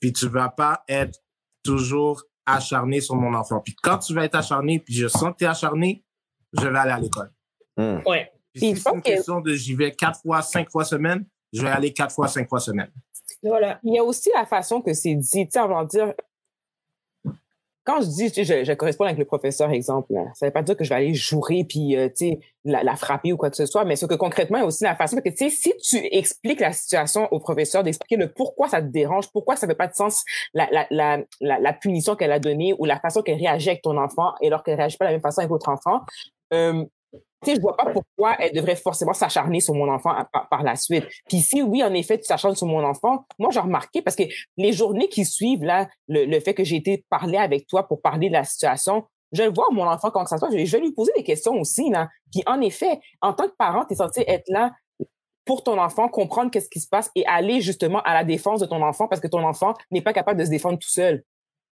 Puis tu vas pas être toujours acharné sur mon enfant. Puis quand tu vas être acharné, puis je sens que tu es acharné, je vais aller à l'école. Hmm. Ouais. Puis si c'est une que- question de j'y vais quatre fois, cinq fois semaine, je vais aller quatre fois, cinq fois semaine. Voilà. Il y a aussi la façon que c'est dit. Tu sais, on va dire, quand je dis, tu sais, je, je corresponds avec le professeur, exemple, là, ça veut pas dire que je vais aller jouer puis, euh, tu sais, la, la frapper ou quoi que ce soit, mais c'est que concrètement, aussi la façon que, tu sais, si tu expliques la situation au professeur, d'expliquer le pourquoi ça te dérange, pourquoi ça fait pas de sens la, la, la, la, la punition qu'elle a donnée ou la façon qu'elle réagit avec ton enfant et alors qu'elle réagit pas de la même façon avec votre enfant, euh, tu sais, je vois pas pourquoi elle devrait forcément s'acharner sur mon enfant par, la suite. Puis si oui, en effet, tu t'acharnes sur mon enfant, moi, j'ai remarqué parce que les journées qui suivent, là, le, le fait que j'ai été parler avec toi pour parler de la situation, Je vais voir mon enfant comment ça se passe. Je vais lui poser des questions aussi, là. Puis en effet, en tant que parent, tu es censé être là pour ton enfant, comprendre qu'est-ce qui se passe et aller justement à la défense de ton enfant parce que ton enfant n'est pas capable de se défendre tout seul.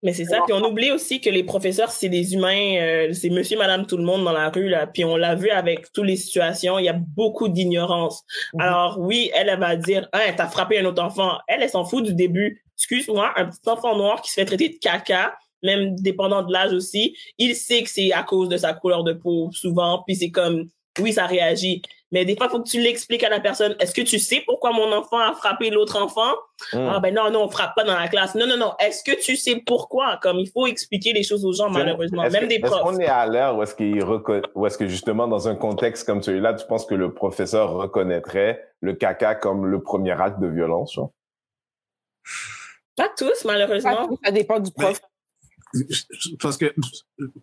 Mais c'est ça. Puis on oublie aussi que les professeurs, c'est des humains, euh, c'est monsieur, madame, tout le monde dans la rue, là. Puis on l'a vu avec toutes les situations, il y a beaucoup d'ignorance. Mhm. Alors oui, elle, elle va dire, hein, t'as frappé un autre enfant. Elle, elle s'en fout du début. Excuse-moi, un petit enfant noir qui se fait traiter de caca, même dépendant de l'âge aussi, il sait que c'est à cause de sa couleur de peau, souvent. Puis c'est comme, oui, ça réagit. Mais des fois, il faut que tu l'expliques à la personne. Est-ce que tu sais pourquoi mon enfant a frappé l'autre enfant? Hmm. Ah ben non, non, on frappe pas dans la classe. Non, non, non. Est-ce que tu sais pourquoi? Comme il faut expliquer les choses aux gens, malheureusement. Est-ce Même que- des Est-ce profs. qu'on est à l'heure où est-ce qu'il reco- où est-ce que justement dans un contexte comme celui-là, tu penses que le professeur reconnaîtrait le caca comme le premier acte de violence? Pas tous, malheureusement. Ça dépend du prof. Parce que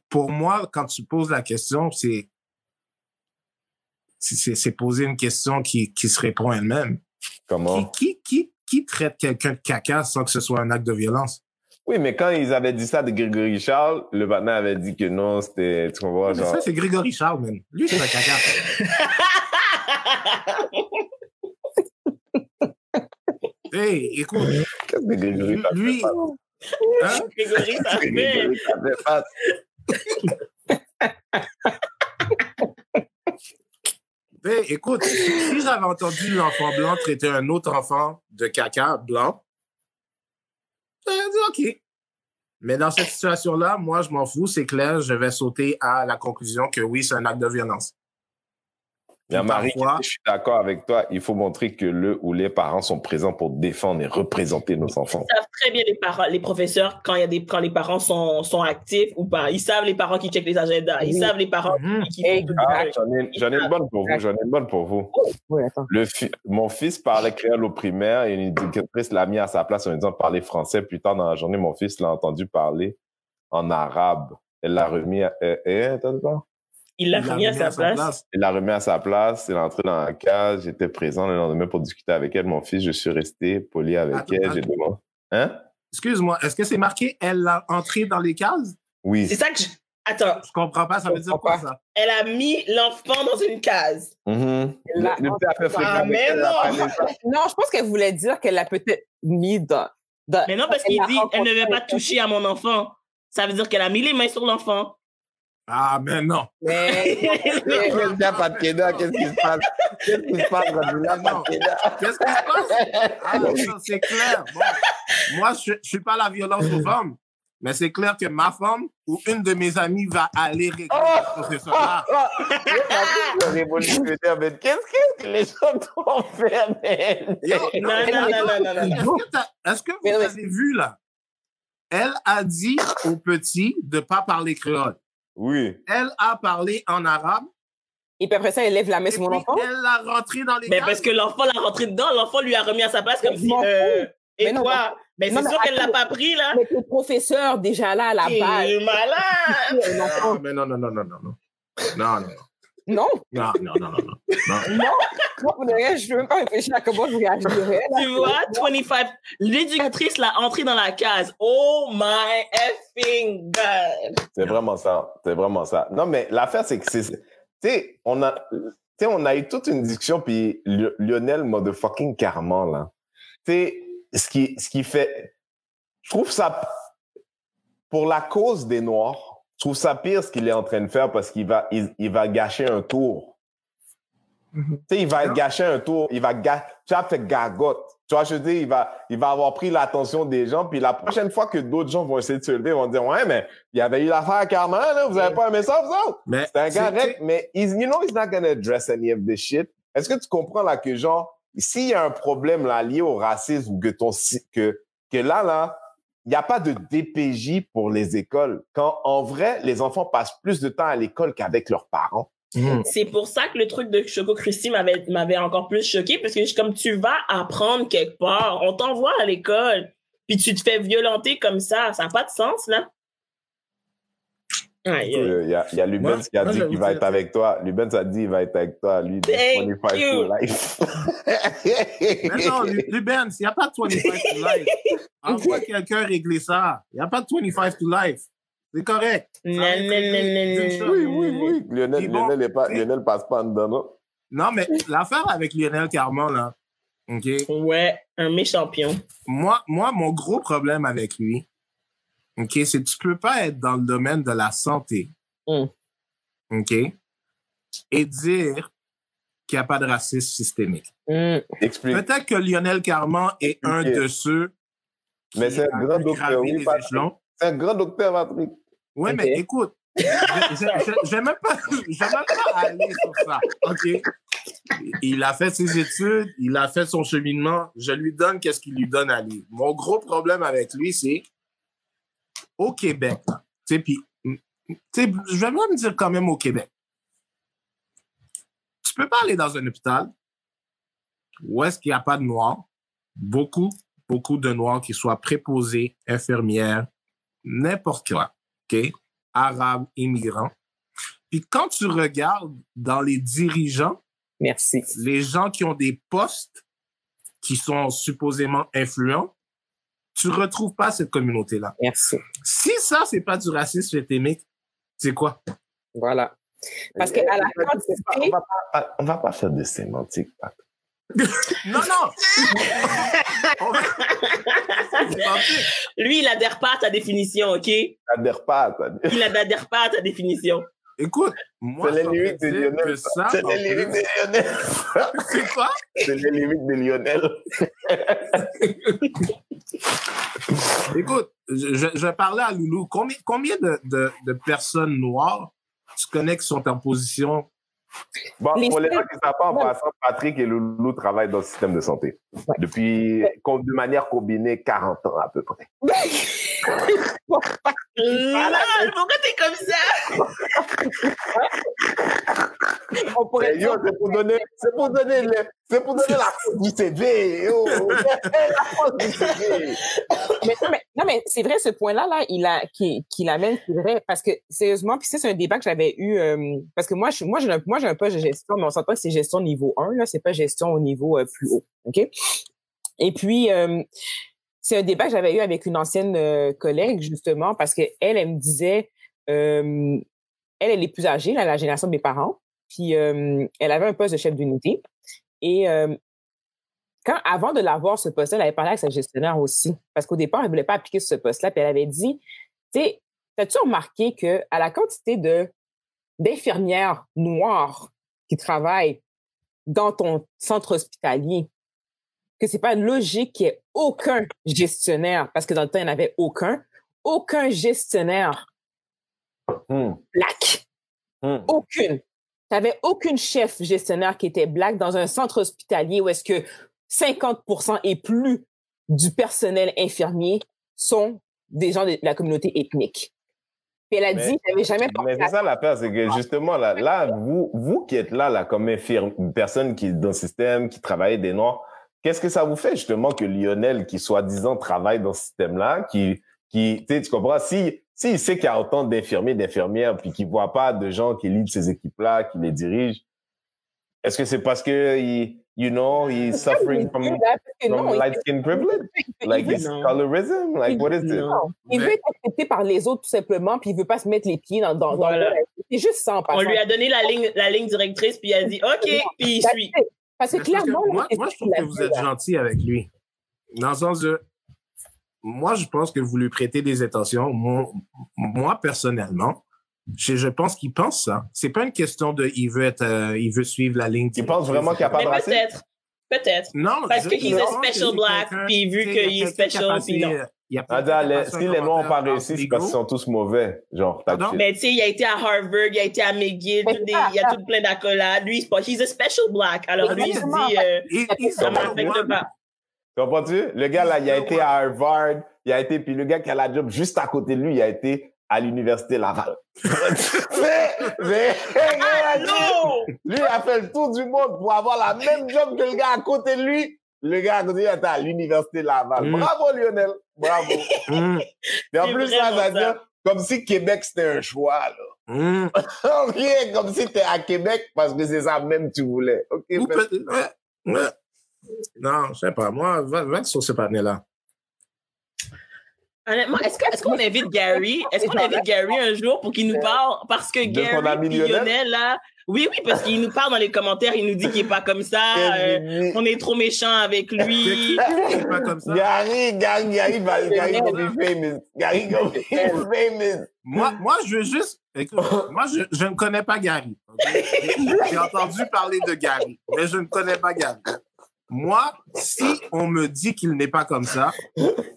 pour moi, quand tu poses la question, c'est c'est c'est poser une question qui, qui se répond elle-même. Comment? Qui, qui, qui, qui traite quelqu'un de caca sans que ce soit un acte de violence? Oui, mais quand ils avaient dit ça de Grégory Charles, le matin avait dit que non, c'était, tu comprends, Mais genre. ça, c'est Grégory Charles, man. Lui, c'est un caca. hey, écoute, Qu'est-ce que Grégory fait lui, hein? Grégory, ça fait. Hey, écoute, si j'avais entendu l'enfant blanc traiter un autre enfant de caca blanc, j'aurais dit OK. Mais dans cette situation-là, moi, je m'en fous, c'est clair, je vais sauter à la conclusion que oui, c'est un acte de violence. Marie, parfois- je suis d'accord avec toi. Il faut montrer que le ou les parents sont présents pour défendre et représenter nos enfants. Ils savent très bien les parents, les professeurs quand il y a des quand les parents sont sont actifs ou pas. Ils savent les parents qui checkent les agendas. Ils Oui. savent les parents Mhm. qui, Ah, j'en ai, une bonne pour vous. J'en ai une bonne pour vous. Oui, attends. Le fi- mon fils parlait créole au primaire et une éducatrice l'a mis à sa place en lui disant de parler français. Plus tard dans la journée, mon fils l'a entendu parler en arabe. Elle l'a remis à, attends, attends. Il l'a Il remis à sa place. Elle l'a remis à sa place. Elle est entrée dans la cage. J'étais présent le lendemain pour discuter avec elle. Mon fils, je suis resté poli avec Attends, elle. J'ai attends. demandé. Hein? Excuse-moi, est-ce que c'est marqué elle l'a entré dans les cases? Oui. C'est ça que je... Attends, Je comprends pas, ça veut dire quoi ça? elle a mis l'enfant dans une case. Mhm. Elle l'a Le- le petit a fait fréquemment Ah, mais elle, elle non! Non, je pense qu'elle voulait dire qu'elle l'a peut-être mis dans. dans- Mais non, parce Elle qu'il dit elle ne veut rencontré. pas toucher à mon enfant. Ça veut dire qu'elle a mis les mains sur l'enfant. Ah, mais non. Mais. Qu'est-ce qu'il y a, Patkeda? Qu'est-ce qui se passe? Qu'est-ce qui se passe, Radula, Patkeda? Qu'est-ce qui se passe? Ah, non, c'est clair. Bon, moi, je ne suis pas la violence aux femmes, mais c'est clair que ma femme ou une de mes amies va aller régler Oh! ce professeur-là. Le révolutionnaire, mais qu'est-ce que les gens t'ont fait, man? Yo, non, non, non, non, non, non. Est-ce que, Mais vous mais- avez vu, là? Elle a dit au petit de ne pas parler créole. Oui. Elle a parlé en arabe. Et puis après ça, elle lève la main sur mon enfant. elle l'a rentré dans les Mais cases. parce que l'enfant l'a rentré dedans, l'enfant lui a remis à sa place comme si. euh, et Mais non, toi? Mais non, c'est mais sûr qu'elle l'a pas pris, là. Avec le professeur déjà là à la Il base. est malade! Ah, mais non, non, non, non, non, non. Non, non, Non, non, non, non, non, non. non. pour vrai, je ne veux même pas réfléchir à comment je réagirais. Tu vois, 25. L'éducatrice l'a entré dans la case. Oh my effing God! C'est vraiment ça. C'est vraiment ça. Non, mais l'affaire, c'est que c'est. Tu sais, on a. Tu sais, on a eu toute une discussion, puis Li- Lionel motherfucking Carman, là. Tu sais, ce qui, ce qui fait. Je trouve ça. Pour la cause des Noirs, je trouve ça pire ce qu'il est en train de faire parce qu'il va, il, il va gâcher un tour. Mhm. Tu sais, il va Non. gâcher un tour, il va gâcher, tu vas faire gagote. Tu vois, je veux dire, il va, il va avoir pris l'attention des gens, puis la prochaine fois que d'autres gens vont essayer de se lever, ils vont dire, ouais, mais il y avait eu l'affaire à Carmen, là, vous avez pas aimé ça, vous autres? Mais C'est un gars rec, mais he's, you know he's not gonna address any of this shit. Est-ce que tu comprends, là, que genre, s'il y a un problème, là, lié au racisme, ou que ton, que, que là, là, il n'y a pas de DPJ pour les écoles. Quand, en vrai, les enfants passent plus de temps à l'école qu'avec leurs parents. Mhm. C'est pour ça que le truc de Choco Christie m'avait, m'avait encore plus choqué parce que je- comme tu vas apprendre quelque part, on t'envoie à l'école, puis tu te fais violenter comme ça, ça n'a pas de sens, là. Aïe, aïe. Il y a, il y a Lubens Moi- qui a moi, dit qu'il va dire- être avec toi. Lubens a dit qu'il va être avec toi, lui, de Thank 25 you. to life. Mais non, Lu- Lubens, il n'y a pas de 25 to life. Envoie quelqu'un régler ça. Il n'y a pas de 25 to life. C'est correct. Non, non, non, non, non. Oui, oui, oui. Lionel, bon, Lionel, est pas, et- Lionel passe pas en dedans, non? Non, mais l'affaire avec Lionel Carman, là, OK? Ouais, un méchant pion. Moi, moi, mon gros problème avec lui, OK, c'est que tu peux pas être dans le domaine de la santé, Mm. OK, et dire qu'il n'y a pas de racisme systémique. Explique. Peut-être que Lionel Carman est un de ceux qui Mais c'est un a grand docteur, oui, les Patrick. échelons. C'est un grand docteur, Patrick. Oui, mais écoute, je vais même pas, même pas aller sur ça. OK? Il a fait ses études, il a fait son cheminement. Je lui donne qu'est-ce qu'il lui donne à lui. Mon gros problème avec lui, c'est au Québec. Tu sais, puis, tu sais, je vais même dire quand même au Québec. Tu peux pas aller dans un hôpital où est-ce qu'il n'y a pas de noirs, beaucoup, beaucoup de noirs qui soient préposés, infirmières, n'importe quoi, OK? Arabes, immigrants. Puis quand tu regardes dans les dirigeants, Merci. les gens qui ont des postes qui sont supposément influents, tu retrouves pas cette communauté-là. Merci. Si ça, c'est pas du racisme systémique, c'est quoi? Voilà. Parce qu'à la On quantité, va pas, on va pas faire de sémantique, Patrick. Non, non! On. Lui, il adhère pas à ta définition, OK? Il Adhère pas, t'as dit. n'adhère pas à ta définition. Écoute, moi, C'est les je limites de Lionel, que ça, C'est les limites de Lionel. C'est quoi? C'est les limites de Lionel. Écoute, je, je, parlais à Loulou. Combien, combien de, de, de personnes noires tu connais qui sont en position? Bon, Les pour les gens qui ne savent pas, en passant, Patrick et Loulou travaillent dans le système de santé. Ouais. Depuis, de manière combinée, 40 ans à peu près. Pourquoi t'es comme ça? on pourrait dire- c'est pour donner, c'est pour donner, le- c'est pour donner la faute du CV. La faute du CV. mais, non, mais, non, mais c'est vrai, ce point-là, là, il a, qui, qui l'amène, c'est vrai, parce que, sérieusement, puis ça, c'est un débat que j'avais eu, euh, parce que moi, je, moi, j'ai un, moi, j'ai un poste de gestion, mais on s'entend que c'est gestion niveau 1, là, c'est pas gestion au niveau euh, plus haut, OK? Et puis, euh, c'est un débat que j'avais eu avec une ancienne euh, collègue, justement, parce que elle, me disait, euh, elle, elle est plus âgée, là, la génération de mes parents, puis euh, elle avait un poste de chef d'unité, et quand, avant de l'avoir, ce poste-là, elle avait parlé avec sa gestionnaire aussi. Parce qu'au départ, elle voulait pas appliquer ce poste-là. Puis elle avait dit, tu sais, t'as-tu remarqué que à la quantité de, d'infirmières noires qui travaillent dans ton centre hospitalier, que c'est pas logique qu'il y ait aucun gestionnaire, parce que dans le temps, il n'y en avait aucun, aucun gestionnaire Hmm, black. hmm. Aucune. Tu n'avais aucune chef gestionnaire qui était black dans un centre hospitalier où est-ce que 50% et plus du personnel infirmier sont des gens de la communauté ethnique. Puis elle a Mais- dit, j'avais jamais pensé Mais c'est ça l'affaire, c'est que justement, là, là vous, vous qui êtes là, là comme infirme, une personne qui est dans le système, qui travaille des Noirs, qu'est-ce que ça vous fait justement que Lionel, qui soi-disant travaille dans ce système-là, qui, qui tu comprends, si, s'il sait qu'il y a autant d'infirmiers, d'infirmières, puis qu'il voit pas de gens qui lead ces équipes-là, qui les dirigent, est-ce que c'est parce que, il, you know, he's suffering from, que from light skin privilege? il Like Non. colorism? Like what is it? Il veut être accepté par les autres tout simplement, puis il veut pas se mettre les pieds dans, dans, dans Voilà. C'est juste ça en On lui a donné la ligne, la ligne directrice, puis il a dit OK, puis il suit. Parce que parce clairement, moi, je trouve que qu'il vous a êtes gentil avec lui. Dans le sens de, moi, je pense que vous lui prêtez des attentions. Moi, moi, personnellement, je, je pense qu'il pense ça. C'est pas une question de, il veut être, euh, il veut suivre la ligne. Il pense vraiment qu'il a pas Mais de racisme? peut-être, peut-être. Non, Parce a pense special black, puis vu qu'il est special, puis non. Euh, il y a Ah, les- si les Noirs ont pas réussi, c'est parce qu'ils sont tous mauvais. Genre, Pardon? t'as Mais tu sais, il a été à Harvard, il a été à McGill, des- il y a tout plein d'accolades. Lui, c'est pas, he's a special black. Alors lui, il se dit, euh, ça Comment m'affecte pas. Comprends-tu? Le gars, là, il a été à Harvard, il a été, puis le gars qui a la job juste à côté de lui, il a été à l'université Laval. mais, mais, Allô? lui, il a fait le tour du monde pour avoir la même job que le gars à côté de lui. Le gars à côté il était à l'université Laval. Mm. Bravo, Lionel. Bravo. Hum, Et en plus, là, ça dire, comme si Québec, c'était un choix, là. Rien comme si t'es à Québec parce que c'est ça même que tu voulais. OK, Ou mais- peut- ouais, ouais. Non, je sais pas. Moi, va, va sur ce panel-là. Honnêtement, est-ce qu'on invite Gary? Est-ce qu'on invite Gary un jour pour qu'il nous parle? Parce que Gary? Lionel, là. Oui, oui, parce qu'il nous parle dans les commentaires, il nous dit qu'il est pas comme ça. euh, Gary, on est trop méchant avec lui. C'est pas comme ça? Gary, Gary, Gary, va- Gary gonna be famous. Gary gonna be famous. Moi, moi, je veux juste. Écoute, moi, je, je ne connais pas Gary. J'ai entendu parler de Gary, mais je ne connais pas Gary. Moi, si on me dit qu'il n'est pas comme ça,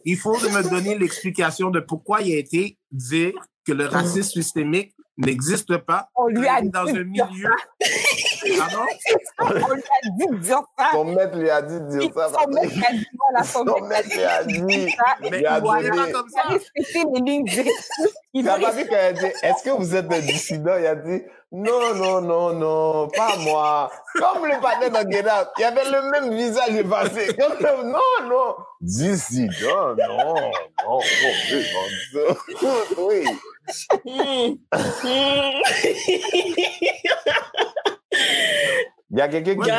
il faut me donner l'explication de pourquoi il a été dire que le racisme systémique n'existe pas. On lui a est dans dit un de dire milieu. Pardon? On lui a dit de dire ça. Son maître lui a dit de dire ça. Son mec a dit, voilà, son maître lui a dit. ça. Mais Il a pas comme Il a ça. respecté les lignes directrices. Il va pas vu quand a dit, est-ce que vous êtes un dissident? Il a dit, non, non, non, non, pas moi. Comme le Get Out, il avait le même visage effacé. Comme non, non. Dissident, non, non, non, non, non. Oui. Hmm. Hmm. Il y a quelqu'un qui dit,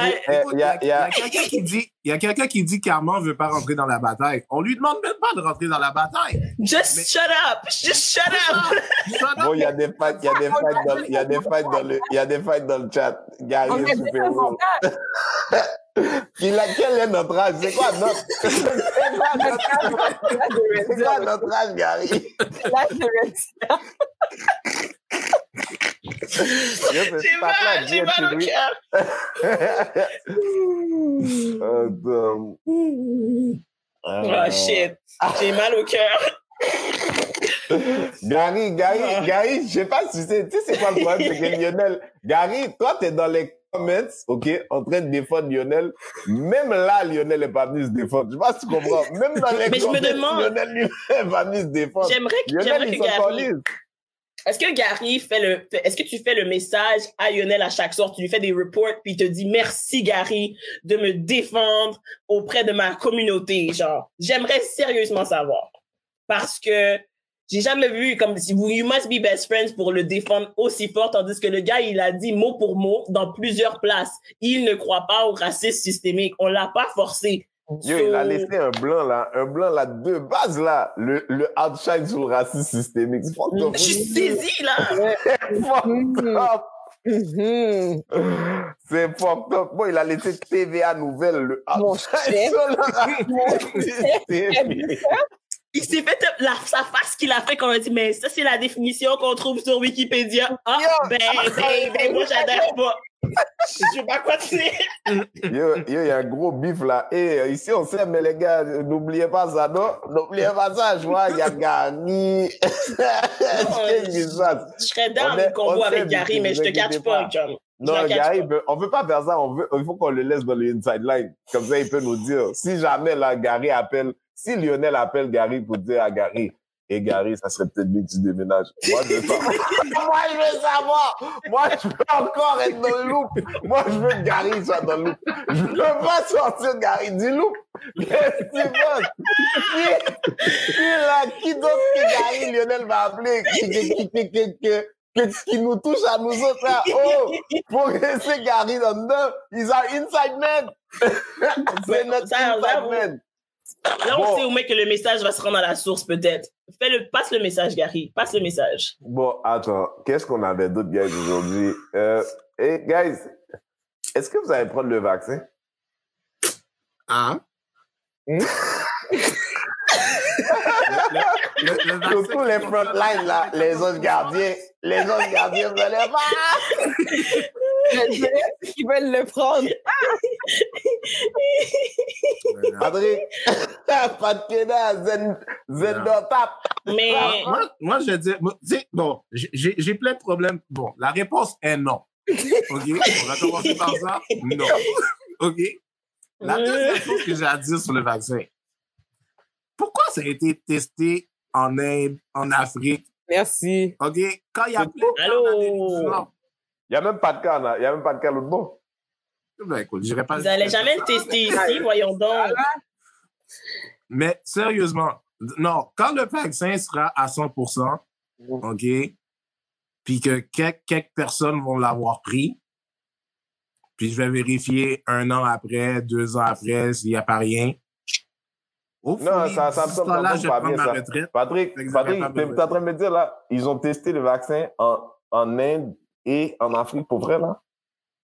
il y a, quelqu'un qui dit, il y a quelqu'un qui dit qu'Armand veut pas rentrer dans la bataille. On lui demande même pas de rentrer dans la bataille. Just Mais- shut up! Just shut up! Bon, il y a des fights, il y a des fights dans, il y a des fights dans le, il y a des fights dans le chat. Gary On super. Puis quel est notre âge? C'est quoi notre, c'est quoi notre, c'est quoi notre âge, Gary? J'ai mal, j'ai mal au cœur. Attends. Oh shit. J'ai mal au cœur. Gary, Gary, Gary, je sais pas si tu sais, tu sais c'est quoi le problème, c'est que Lionel, Gary, toi, t'es dans les comments, ok, en train de défendre Lionel. Même là, Lionel est pas venu se défendre. Je sais pas si tu comprends. Même dans les Mais je me comments, demande- Lionel lui est pas venu se défendre. J'aimerais que, Lionel, que Gary. Est-ce que Gary fait le, est-ce que tu fais le message à Lionel à chaque soir, tu lui fais des reports, puis il te dit merci Gary de me défendre auprès de ma communauté, genre. J'aimerais sérieusement savoir. Parce que j'ai jamais vu comme si vous, you must be best friends pour le défendre aussi fort, tandis que le gars, il a dit mot pour mot dans plusieurs places. Il ne croit pas au racisme systémique. On l'a pas forcé. Yo, il a laissé un blanc là, un blanc là de base là, le, le outshine sur le racisme systémique. Je suis saisie, là. C'est fucked up. Mhm. C'est fucked up. Bon, il a laissé TVA Nouvelle, le Mon outshine chef. sur le Mon racisme systémique. Il s'est fait la, sa face qu'il a fait quand on a dit, mais ça, c'est la définition qu'on trouve sur Wikipédia. Ah, ben, ben, ben, moi, j'adhère pas. Je sais pas quoi yo, il y a un gros bif là. Et ici, on sait, mais les gars, n'oubliez pas ça, non? N'oubliez pas ça, je vois, il y a Gary. Je serais dans On est- le combo on avec Gary, mais je te catch pas. John. Non, Gary, on veut pas faire ça. On veut, il faut qu'on le laisse dans le inside line. Comme ça, il peut nous dire. Si jamais, là, Gary appelle, si Lionel appelle Gary pour dire à Gary, et Gary, ça serait peut-être bien que tu déménages. Moi, je veux savoir. Moi, je veux savoir. Moi, je veux encore être dans le loop. Moi, je veux que Gary soit dans le loop. Je veux pas sortir Gary du loop. Qu'est-ce que tu penses? Qui, qui, là, qui d'autre que Gary, Lionel va appeler? Qui, qui, qui, qui, qui, qui, qui- qui nous touche à nous autres, là? Oh! Pour laisser Gary dans dedans. Ils are inside men. C'est notre inside men. Là, on Bon. sait au moins que le message va se rendre à la source, peut-être. Fais le, passe le message, Gary. Passe le message. Bon, attends, qu'est-ce qu'on avait d'autres, guys, aujourd'hui? Euh, hey, guys, est-ce que vous allez prendre le vaccin? Hein? Hmm? Le, le- le vaccin Surtout les frontlines, là, les autres gardiens, les autres gardiens, vous allez pas! Ils veulent le prendre. Patrick, pas de pédale, zen, zen. Mais, Ah, moi, moi, je dis, moi, tu sais, bon, j'ai j'ai plein de problèmes. Bon, la réponse est non. OK? On va commencer par ça. Non. OK? La deuxième chose que j'ai à dire sur le vaccin. Pourquoi ça a été testé en Inde, en Afrique? Merci. OK? Quand il y a plein de Il n'y a même pas de cas, là. Il n'y a même pas de cas l'autre bord. Ben, écoute, j'irai pas. vous allez jamais le tester ici, voyons donc. Mais sérieusement, non, quand le vaccin sera à 100%, OK, puis que quelques, quelques personnes vont l'avoir pris, puis je vais vérifier un an après, deux ans après, s'il n'y a pas rien, Hopefully, Non, ça- ça me semble là, pas bien, ça. retraite. Patrick, Patrick, besoin. t'es en train de me dire là, ils ont testé le vaccin en, en Inde et en Afrique pour vrai là?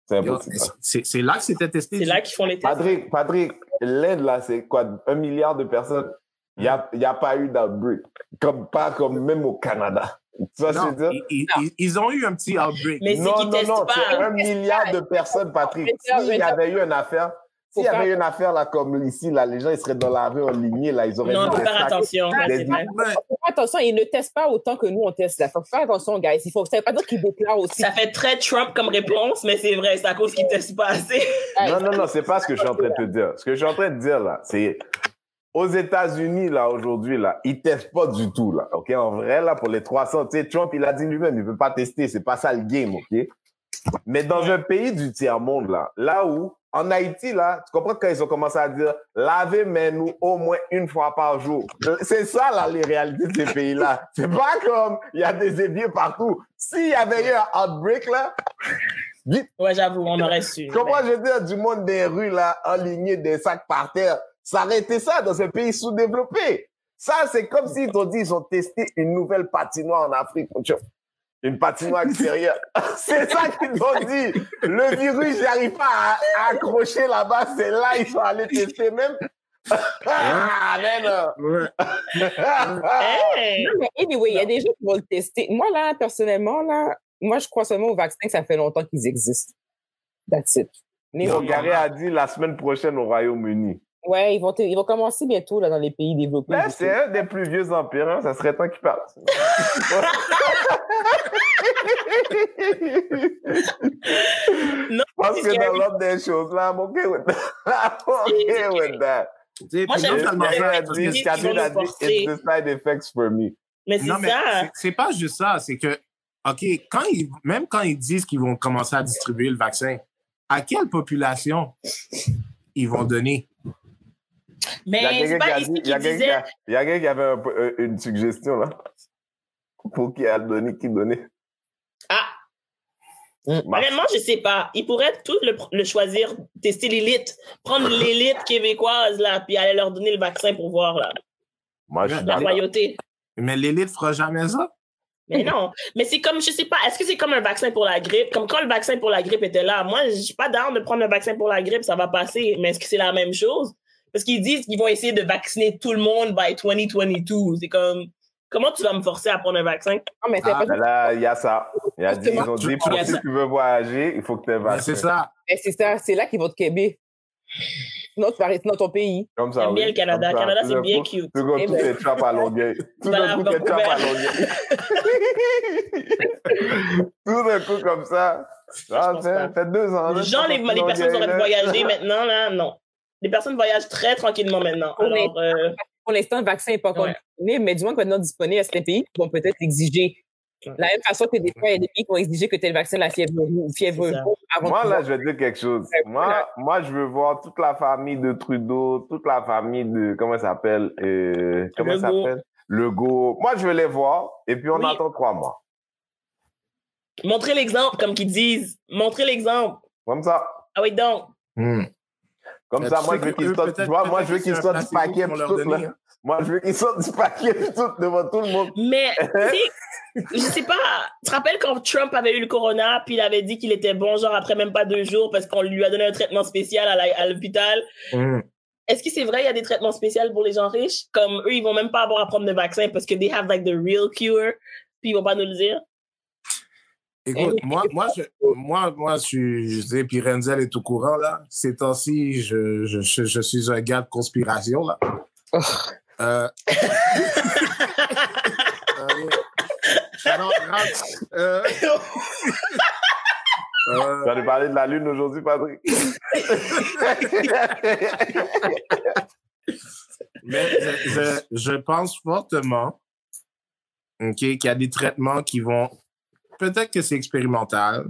C'est impossible. Là que c'était testé. C'est là qu'ils font les tests. Patrick, Patrick, l'Inde là, c'est quoi? Un milliard de personnes. Il n'y a, y a pas eu d'outbreak. Comme, pas comme même au Canada. Non, dire? ils, ils- ils ont eu un petit outbreak. Mais c'est Non, non, non, c'est un milliard de personnes, Patrick. S'il y avait eu une affaire, s'il y avait une affaire là, comme ici, là, les gens, ils seraient dans la rue en lignée, là, ils auraient Non, faut faire attention. Des-. Faut faire attention, ils ne testent pas autant que nous, on teste. Il faut faire attention, guys. Il faut, ça veut pas dire qu'ils déclarent aussi. Ça fait très Trump comme réponse, mais c'est vrai, c'est à cause qu'ils testent pas assez. Non, non, non, c'est pas ce que je suis en train de te dire. Ce que je suis en train de dire, là, c'est aux États-Unis, là, aujourd'hui, là, ils testent pas du tout, là. OK? En vrai, là, pour les 300, tu sais, Trump, il a dit lui-même, il veut pas tester. C'est pas ça le game, OK? Mais dans un pays du tiers-monde, là, là où, en Haïti, là, tu comprends quand ils ont commencé à dire, lavez mais nous au moins une fois par jour. C'est ça, là, les réalités de ces pays-là. C'est pas comme, il y a des éviers partout. S'il y avait eu un outbreak, là, vite, Ouais, j'avoue, on aurait su. Comment je veux dire, du monde des rues, là, aligné des sacs par terre, été ça dans un pays sous-développé. Ça, c'est comme s'ils t'ont dit, ils ont testé une nouvelle patinoire en Afrique. Une patinoire extérieure. c'est ça qu'ils t'ont dit. Le virus, j'arrive pas à, à accrocher là-bas. C'est là, ils sont allés tester même. ah, mais non. Hey! Non, mais anyway, il y a des gens qui vont le tester. Moi, là, personnellement, là, moi, je crois seulement aux vaccins, ça fait longtemps qu'ils existent. That's it. Mon Gary a dit la semaine prochaine au Royaume-Uni. Ouais, ils vont, ils vont commencer bientôt, là, dans les pays développés. Ben, c'est un des plus vieux empires, hein. ça serait temps qu'il parle. Non, Parce c'est que dans l'ordre des choses, là, I'm okay with that. I'm okay with that. Moi, j'aime qu'ils it's the side effects for me. Mais ça. c'est- c'est pas juste ça. C'est que, OK, quand ils, même quand ils disent qu'ils vont commencer à distribuer le vaccin, à quelle population ils vont donner? Il y a Mais quelqu'un c'est qui pas a ici dit, il y a quelqu'un qui disait. a- il y a quelqu'un qui avait un euh, une suggestion, là. Pour qui a donné, qui donnait. Ah, Marche. Vraiment, je sais pas. Ils pourraient tous le, le choisir, tester l'élite, prendre l'élite québécoise, là, puis aller leur donner le vaccin pour voir, là, Moi, je suis la d'accord. royauté. Mais l'élite fera jamais ça? Mais non. Mais c'est comme, je sais pas, est-ce que c'est comme un vaccin pour la grippe? Comme quand le vaccin pour la grippe était là. Moi, je suis pas down de prendre un vaccin pour la grippe, ça va passer. Mais est-ce que c'est la même chose? Parce qu'ils disent qu'ils vont essayer de vacciner tout le monde by 2022. C'est comme, comment tu vas me forcer à prendre un vaccin? Non, mais c'est Ah, pas Mais Là, il y a ça. Il a dit, ils ont dit, pour si tu veux voyager, il faut que tu aies vaccin. c'est ça. C'est ça, c'est là qu'ils vont te québer. Sinon, tu vas rester dans ton pays. Comme ça, oui. bien le Canada. Ça. Canada, Tout c'est bien cute. Tout d'un Eh coup, ben. t'es trap à Longueuil. Tout d'un coup, t'es trap à. Longueuil. Tout d'un coup, comme ça. Ah, pense fait, deux ans. Genre, les, personnes Longueuil, auraient voyager maintenant, là, non. Les personnes voyagent très tranquillement maintenant. Alors, euh, Pour l'instant, le vaccin n'est pas encore Ouais. disponible, mais du moins que maintenant disponible à certains pays, ils vont peut-être exiger. Ouais. De la même façon que des fois, il y a des pays qui vont exiger que tu aies le vaccin de la fièvre rouge, fièvre avant Moi, là, pouvoir- je vais dire quelque chose. Ouais, Moi, voilà. moi, je veux voir toute la famille de Trudeau, toute la famille de, comment ça s'appelle, euh, comment ça Legault. s'appelle? Legault. Moi, je veux les voir, et puis on Oui. attend trois mois. montrez l'exemple, comme qu'ils disent. Montrez l'exemple. Comme ça. Ah oui, donc. Hmm. Comme Mais ça, moi, je veux qu'ils sortent, tu peut-être- vois, moi, je veux qu'ils sortent du paquet, tout, donner, là. hein. Moi, je veux qu'ils sortent du paquet, tout, devant tout le monde. Mais, je sais pas, tu te rappelles quand Trump avait eu le corona, puis il avait dit qu'il était bon, genre après même pas deux jours, parce qu'on lui a donné un traitement spécial à l'hôpital? Hmm. Est-ce que c'est vrai, il y a des traitements spéciaux pour les gens riches? Comme eux, ils vont même pas avoir à prendre de vaccin parce que they have like the real cure, puis ils vont pas nous le dire. Écoute, moi, moi, je, moi, moi, je suis, je sais, puis Renzel est au courant, là. Ces temps-ci, je, je, je, suis un gars de conspiration, là. Euh, euh, euh, euh, Tu nous parler de la Lune aujourd'hui, Patrick? Mais je, je, je pense fortement qu'il y a des traitements qui vont. Peut-être que c'est expérimental,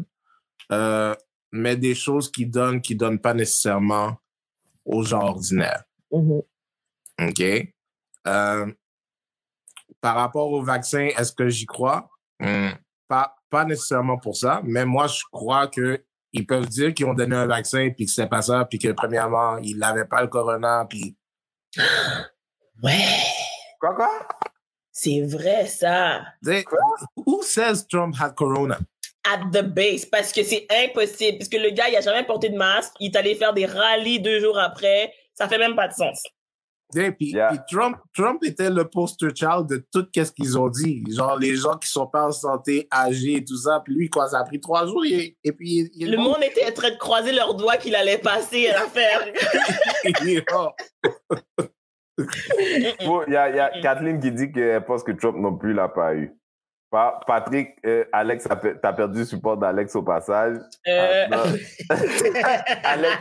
euh, mais des choses qui donnent, qui donnent pas nécessairement aux gens ordinaires. Mhm. OK? Euh, par rapport au vaccin, est-ce que j'y crois? Hmm, Pas, pas nécessairement pour ça, mais moi, je crois que ils peuvent dire qu'ils ont donné un vaccin puis que c'est pas ça, puis que premièrement, ils n'avaient pas le corona, puis Ouais, Quoi, quoi? C'est vrai ça. They- Who says Trump had corona? At the base, parce que c'est impossible. Parce que le gars, il a jamais porté de masque. Il est allé faire des rallyes deux jours après. Ça fait même pas de sens. Et puis, Yeah. puis Trump, Trump était le poster child de tout ce qu'ils ont dit. Genre, les gens qui sont pas en santé, âgés et tout ça. Puis lui, quoi, ça a pris trois jours et, et puis il, il Le monde était en train de croiser leurs doigts qu'il allait passer à l'affaire. il. Bon, y a, il y a Kathleen qui dit qu'elle pense que Trump non plus l'a pas eu. Pa- Patrick, euh, Alex, t'as perdu le support d'Alex au passage. Euh, Ah, non. Alex.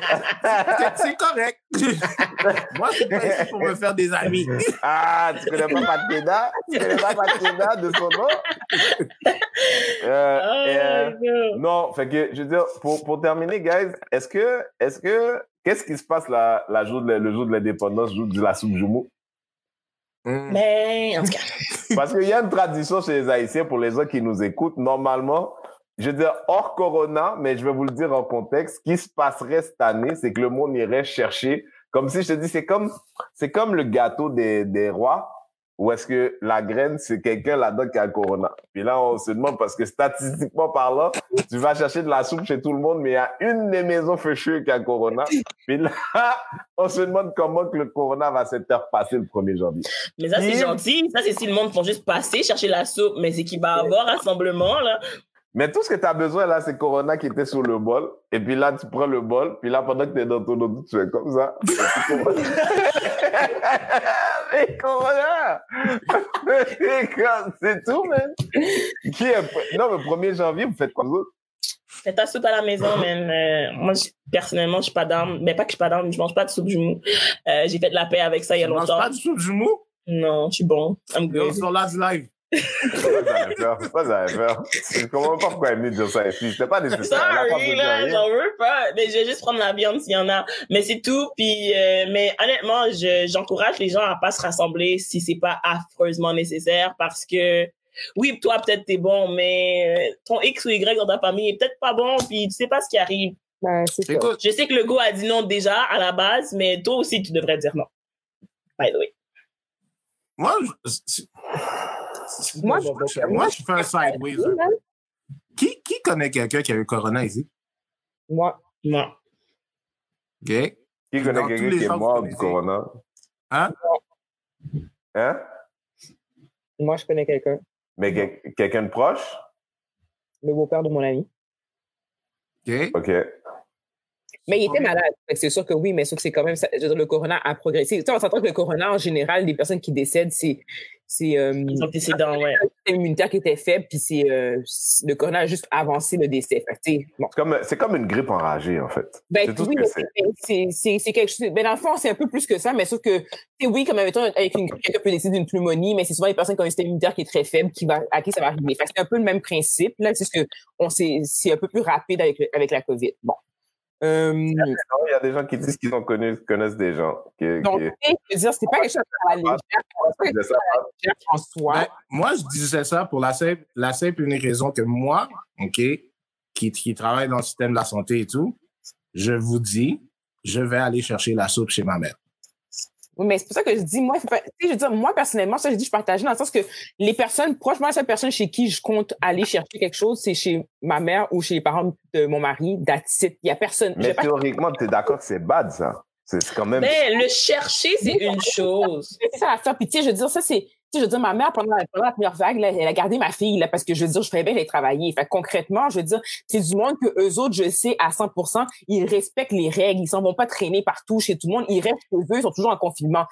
C'est- C'est correct. Moi, je suis pas ici pour me faire des amis. Ah, tu connais pas Patrick Tu connais pas Patrick de son nom? Euh, oh euh, God. non, fait que, je veux dire, pour, pour terminer, guys, est-ce que, est-ce que, qu'est-ce qui se passe la, la jour de, le jour de l'indépendance, le jour de la soupe Jumeau? Hmm. Mais, en tout cas, Parce qu'il y a une tradition chez les Haïtiens, pour les gens qui nous écoutent, normalement, je veux dire, hors Corona, mais je vais vous le dire en contexte, ce qui se passerait cette année, c'est que le monde irait chercher, comme si je te dis, c'est comme, c'est comme le gâteau des, des rois, ou est-ce que la graine, c'est quelqu'un là-dedans qui a le Corona? Puis là, on se demande, parce que statistiquement parlant, tu vas chercher de la soupe chez tout le monde, mais il y a une des maisons fêcheuses qui a le Corona. Puis là, on se demande comment que le Corona va s'interpasser le 1er janvier. mais ça, c'est gentil. Ça, c'est si le monde font juste passer, chercher la soupe. Mais c'est qu'il va avoir rassemblement, là. Mais tout ce que tu as besoin là, c'est Corona qui était sur le bol. Et puis là, tu prends le bol. Puis là, pendant que tu es dans ton auto, tu fais comme ça. Corona. C'est tout, man. Qui est... Non, mais 1er janvier, vous faites quoi vous? Fais ta soupe à la maison, man. Euh, moi, personnellement, je suis pas d'âme. Mais pas que je suis pas d'âme, je mange pas de soupe jumeau. Euh, j'ai fait de la paix avec ça il y a Tu manges longtemps. pas du soupe jumeau? Non, je suis bon. I'm Yo, good. sur du live. Pas j'allais faire. Pas j'allais faire. Je comprends pas pourquoi elle est venue dire ça ici. C'était pas nécessaire. Sorry, là, j'en veux pas. Mais je vais juste prendre la viande s'il y en a. Mais c'est tout. Puis, euh, mais honnêtement, je, j'encourage les gens à pas se rassembler si c'est pas affreusement nécessaire parce que, oui, toi, peut-être t'es bon, mais euh, ton X ou Y dans ta famille est peut-être pas bon puis tu sais pas ce qui arrive. Ben. Écoute, Je sais que le go a dit non déjà à la base, mais toi aussi, tu devrais dire non. By the way. moi, je, Moi, je- moi, je fais un sideways. Qui, qui connaît quelqu'un qui a eu corona ici? Moi, Non. OK? Qui connaît quelqu'un les qui est que mort du. Corona? Hein? Hein? moi, je connais quelqu'un. Mais quel- quelqu'un de proche? Le beau-père de mon ami. OK? OK. Mais il était malade. Que C'est sûr que oui, mais sauf que c'est quand même, ça- je veux dire, le corona a progressé. Tu sais, on s'entend que le corona, en général, les personnes qui décèdent, c'est, c'est, euh, antécédents, ouais. immunitaire qui était faible, puis c'est, euh, le corona a juste avancé le décès. Bon. C'est comme, c'est comme une grippe enragée, en fait. Ben, C'est tout ce oui, que mais c'est. c'est- c'est, c'est, c'est quelque chose. Ben, dans le fond, c'est un peu plus que ça, mais sauf que, oui, comme mettons, avec une, quelqu'un peut décéder d'une pneumonie, mais c'est souvent les personnes qui ont un système immunitaire qui est très faible, qui va, à qui ça va arriver. C'est un peu le même principe, là. C'est ce que, on sait, c'est un peu plus rapide avec, avec la COVID. Bon. Euh, Il y a des gens qui disent qu'ils ont connu, connaissent des gens. Qui, donc, qui- je veux dire, c'est pas quelque chose à la légère. Légère en soi. Ben, moi, je disais ça pour la simple, la simple et unique raison que moi, OK, qui, qui travaille dans le système de la santé et tout, je vous dis, je vais aller chercher la soupe chez ma mère. Mais c'est pour ça que je dis, moi, je veux dire, moi, personnellement, ça, je dis, je partage dans le sens que les personnes, proches, moi, la seule personne chez qui je compte aller chercher quelque chose, c'est chez ma mère ou chez les parents de mon mari. That's it. Il y a personne. Mais théoriquement, tu es d'accord que c'est bad, ça. C'est quand même. Mais le chercher, c'est une chose. c'est ça l'affaire. Puis, tu sais, je veux dire, ça, c'est, je veux dire, ma mère, pendant la, première vague, elle a gardé ma fille, là, parce que je veux dire, je ferais bien d'aller travailler. Fait concrètement, je veux dire, c'est du monde que eux autres, je sais, à 100%, ils respectent les règles. Ils s'en vont pas traîner partout chez tout le monde. Ils restent chez eux, ils sont toujours en confinement.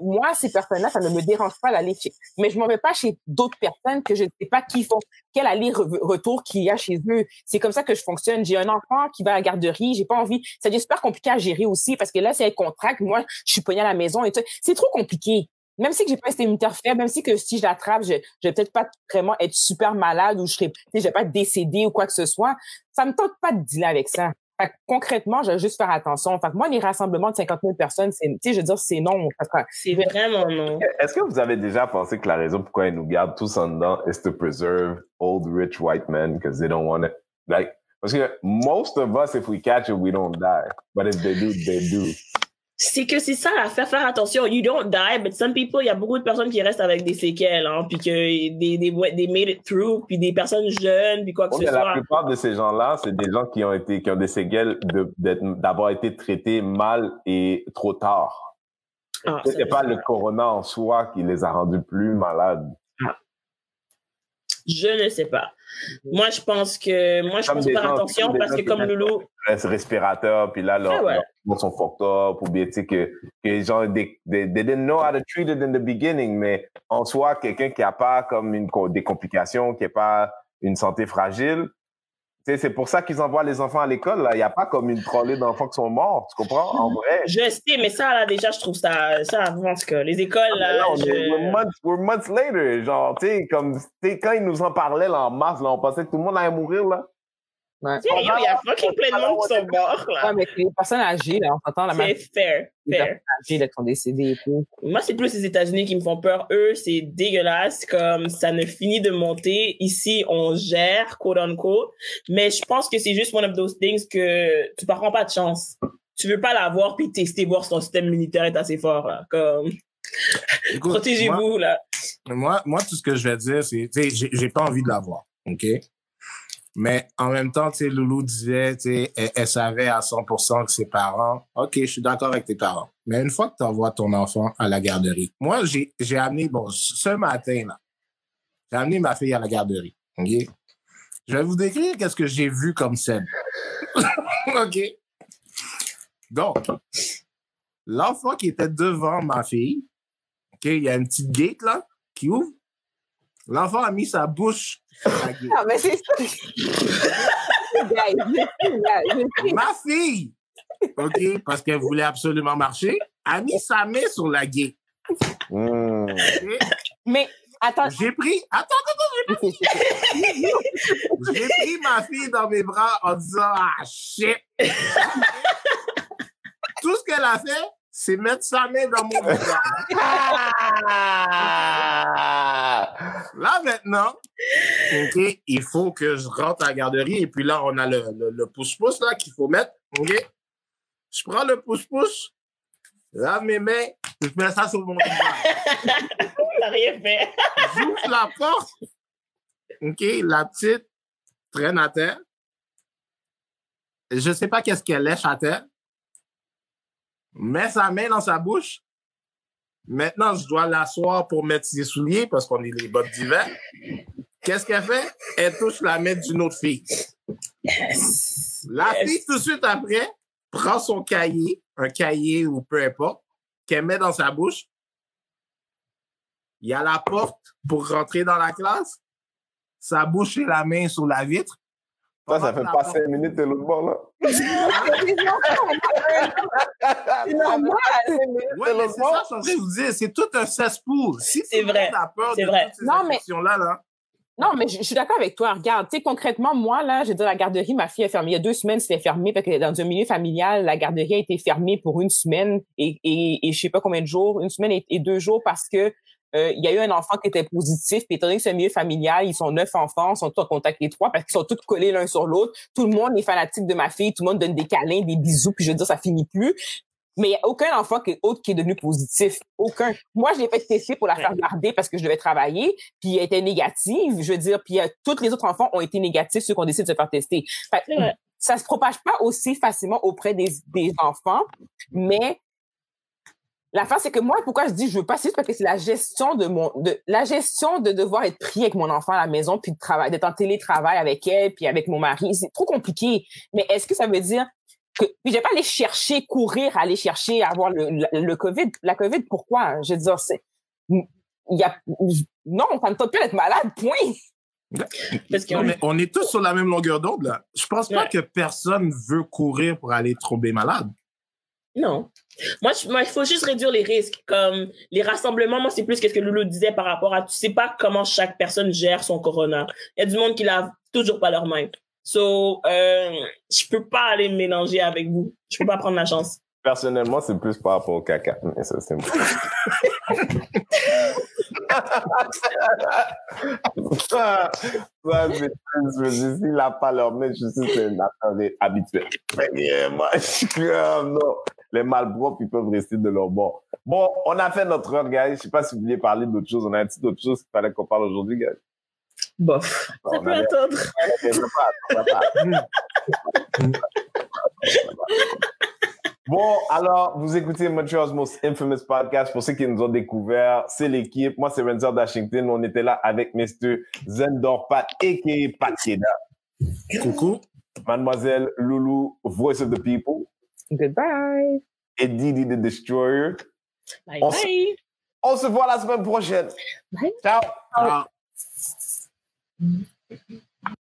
Moi, ces personnes-là, ça ne me dérange pas d'aller chez, mais je m'en vais pas chez d'autres personnes que je ne sais pas qui font, quel aller-retour qu'il y a chez eux. C'est comme ça que je fonctionne. J'ai un enfant qui va à la garderie, j'ai pas envie. Ça devient super compliqué à gérer aussi parce que là, c'est un contract. Moi, je suis pognée à la maison et tout. C'est trop compliqué. Même si que j'ai pas un système immunitaire faible, même si que si je l'attrape, je, je vais peut-être pas vraiment être super malade ou je serai, tu sais, je vais pas être décédée ou quoi que ce soit. Ça me tente pas de dealer avec ça. Fait que concrètement, je vais juste faire attention. Fait que moi, les rassemblements de 50 000 personnes, c'est, tu sais, je veux dire, c'est non. C'est vraiment non. Est-ce que vous avez déjà pensé que la raison pourquoi ils nous gardent tous en dedans is to preserve old rich white men because they don't want it? Like, parce que most of us, if we catch it, we don't die. But if they do, they do. C'est que c'est ça, à faire, faire attention. You don't die, but some people, il y a beaucoup de personnes qui restent avec des séquelles, hein, puis que des, des, des made it through, puis des personnes jeunes, puis quoi que Oui, ce mais la soit. plupart de ces gens-là, c'est des gens qui ont été, qui ont des séquelles de- d'avoir été traités mal et trop tard. Ah, Ce ça, n'est pas le corona en soi qui les a rendus plus malades. Je ne sais pas. Moi, je pense que, moi, je Comme pense faire attention parce que comme Loulou, respirateur, puis là, leurs Ah ouais. sont fucked up, ou bien, tu sais, que, que les gens, they, they, they didn't know how to treat it in the beginning, mais en soi, quelqu'un qui n'a pas comme une, des complications, qui n'a pas une santé fragile, c'est pour ça qu'ils envoient les enfants à l'école, là. Il n'y a pas comme une trollée d'enfants qui sont morts, tu comprends? En vrai. je sais, mais ça, là, déjà, je trouve ça, ça, tout cas, les écoles, là, Là, on est- je- we're, months, we're months later. Genre, tu sais, comme, tu sais, quand ils nous en parlaient là, en mars, là, on pensait que tout le monde allait mourir, là. Ouais. Tu sais, yo, il y a fucking plein de monde qui sont morts, là. Ouais, mais les personnes âgées, là, on s'entend la C'est même fair, les fair. personnes âgées là, qui sont décédées et tout. Moi, c'est plus les États-Unis qui me font peur. Eux, c'est dégueulasse, comme ça ne finit de monter. Ici, on gère, quote unquote. Mais je pense que c'est juste one of those things que tu prends pas de chance. Tu veux pas l'avoir puis tester voir si ton système immunitaire est assez fort, là. Comme, protégez-vous, là. Moi, moi, tout ce que je vais dire, c'est, tu sais, j'ai- j'ai pas envie de l'avoir, OK? Mais en même temps, tu sais, Loulou disait, elle, savait à 100% que ses parents, OK, je suis d'accord avec tes parents. Mais une fois que tu envoies ton enfant à la garderie, moi, j'ai j'ai amené, bon, ce matin, là, j'ai amené ma fille à la garderie, OK? Je vais vous décrire qu'est-ce que j'ai vu comme scène. OK? Donc, l'enfant qui était devant ma fille, OK, il y a une petite gate, là, qui ouvre. L'enfant a mis sa bouche à la gate. Non, mais c'est ça. Ma fille, OK, parce qu'elle voulait absolument marcher, a mis sa main sur la gate. Hmm. OK? Mais attends, J'ai pris, attends, c'est- c'est- c'est- j'ai pris ma fille dans mes bras en disant, ah, shit. Tout ce qu'elle a fait, c'est mettre sa main dans mon bras. Là, maintenant, OK, il faut que je rentre à la garderie. Et puis là, on a le, pouce-pouce là qu'il faut mettre. OK? Je prends le pouce-pouce, lave mes mains, je mets ça sur mon visage. T'as rien fait. J'ouvre la porte. OK, la petite traîne à terre. Je sais pas qu'est-ce qu'elle lèche à terre. Met sa main dans sa bouche. Maintenant, je dois l'asseoir pour mettre ses souliers parce qu'on est les bottes d'hiver. Qu'est-ce qu'elle fait? Elle touche la main d'une autre fille. Yes. La Yes. fille, tout de suite après, prend son cahier, un cahier ou peu importe, qu'elle met dans sa bouche. Il y a la porte pour rentrer dans la classe. Sa bouche et la main sur la vitre. Ça, ça fait pas cinq minutes de l'autre bord, là. Ouais, mais c'est ça, je vous dire. C'est tout un cesspool. Si C'est vrai. C'est vrai. Non, mais- infections-là, là, Non, mais je, je suis d'accord avec toi. Regarde, tu sais, concrètement, moi, là, j'ai dit la garderie, ma fille est fermée. Il y a deux semaines, c'était fermé parce que dans un milieu familial, la garderie a été fermée pour une semaine et, et, et je sais pas combien de jours, une semaine et, et deux jours parce que euh, il y a eu un enfant qui était positif. Puis étant donné que c'est un milieu familial, ils sont neuf enfants, ils sont tous en contact les trois parce qu'ils sont tous collés l'un sur l'autre. Tout le monde est fanatique de ma fille, tout le monde donne des câlins, des bisous, puis je veux dire, ça finit plus. Mais il n'y a aucun enfant qui est autre qui est devenu positif. Aucun. Moi, je l'ai fait tester pour la faire garder parce que je devais travailler, puis elle était négative. Je veux dire, puis euh, tous les autres enfants ont été négatifs, ceux qu'on décide de se faire tester. Fait ça se propage pas aussi facilement auprès des, des enfants, mais l'affaire, c'est que moi, pourquoi je dis je veux pas, c'est juste parce que c'est la gestion de mon, de, la gestion de devoir être pris avec mon enfant à la maison, puis de travail, d'être en télétravail avec elle, puis avec mon mari. C'est trop compliqué. Mais est-ce que ça veut dire que, puis je vais pas aller chercher, courir, aller chercher, avoir le, le, le COVID. La COVID, pourquoi? Je veux dire, c'est, il y a, non, ça ne tente plus d'être malade, point. Parce Non, mais on est tous sur la même longueur d'onde, là. Je pense pas Ouais. que personne veut courir pour aller tomber malade. Non. Moi, je- moi, il faut juste réduire les risques. Comme les rassemblements, moi, c'est plus ce que Loulou disait par rapport à, tu sais pas comment chaque personne gère son corona. Il y a du monde qui lave toujours pas leurs mains. So, euh, je peux pas aller me mélanger avec vous. Je peux pas prendre la chance. Personnellement, c'est plus par rapport au caca. Mais ça, c'est ça, ça, c'est plus, je me dis, s'il n'a pas leur main, je sais que c'est une affaire habituelle. Mais moi, je suis comme, non. Les malpropres, ils peuvent rester de leur bord. Bon, on a fait notre heure, guys. Je sais pas si vous vouliez parler d'autre chose. On a un petit autre chose qu'il fallait qu'on parle aujourd'hui, guys. Bof. Bon, Ça on peut avait- attendre. Bon, alors, vous écoutez Montreal's Most Infamous Podcast. Pour ceux qui nous ont découvert, c'est l'équipe. Moi, c'est Renzer d'Washington. On était là avec Mr. Zendor Pat, a.k.a. Pat. Coucou. Mademoiselle Loulou, Voice of the People. Goodbye. Et Didi the Destroyer. Bye On se- bye. On se voit la semaine prochaine. Bye. Ciao. Ah.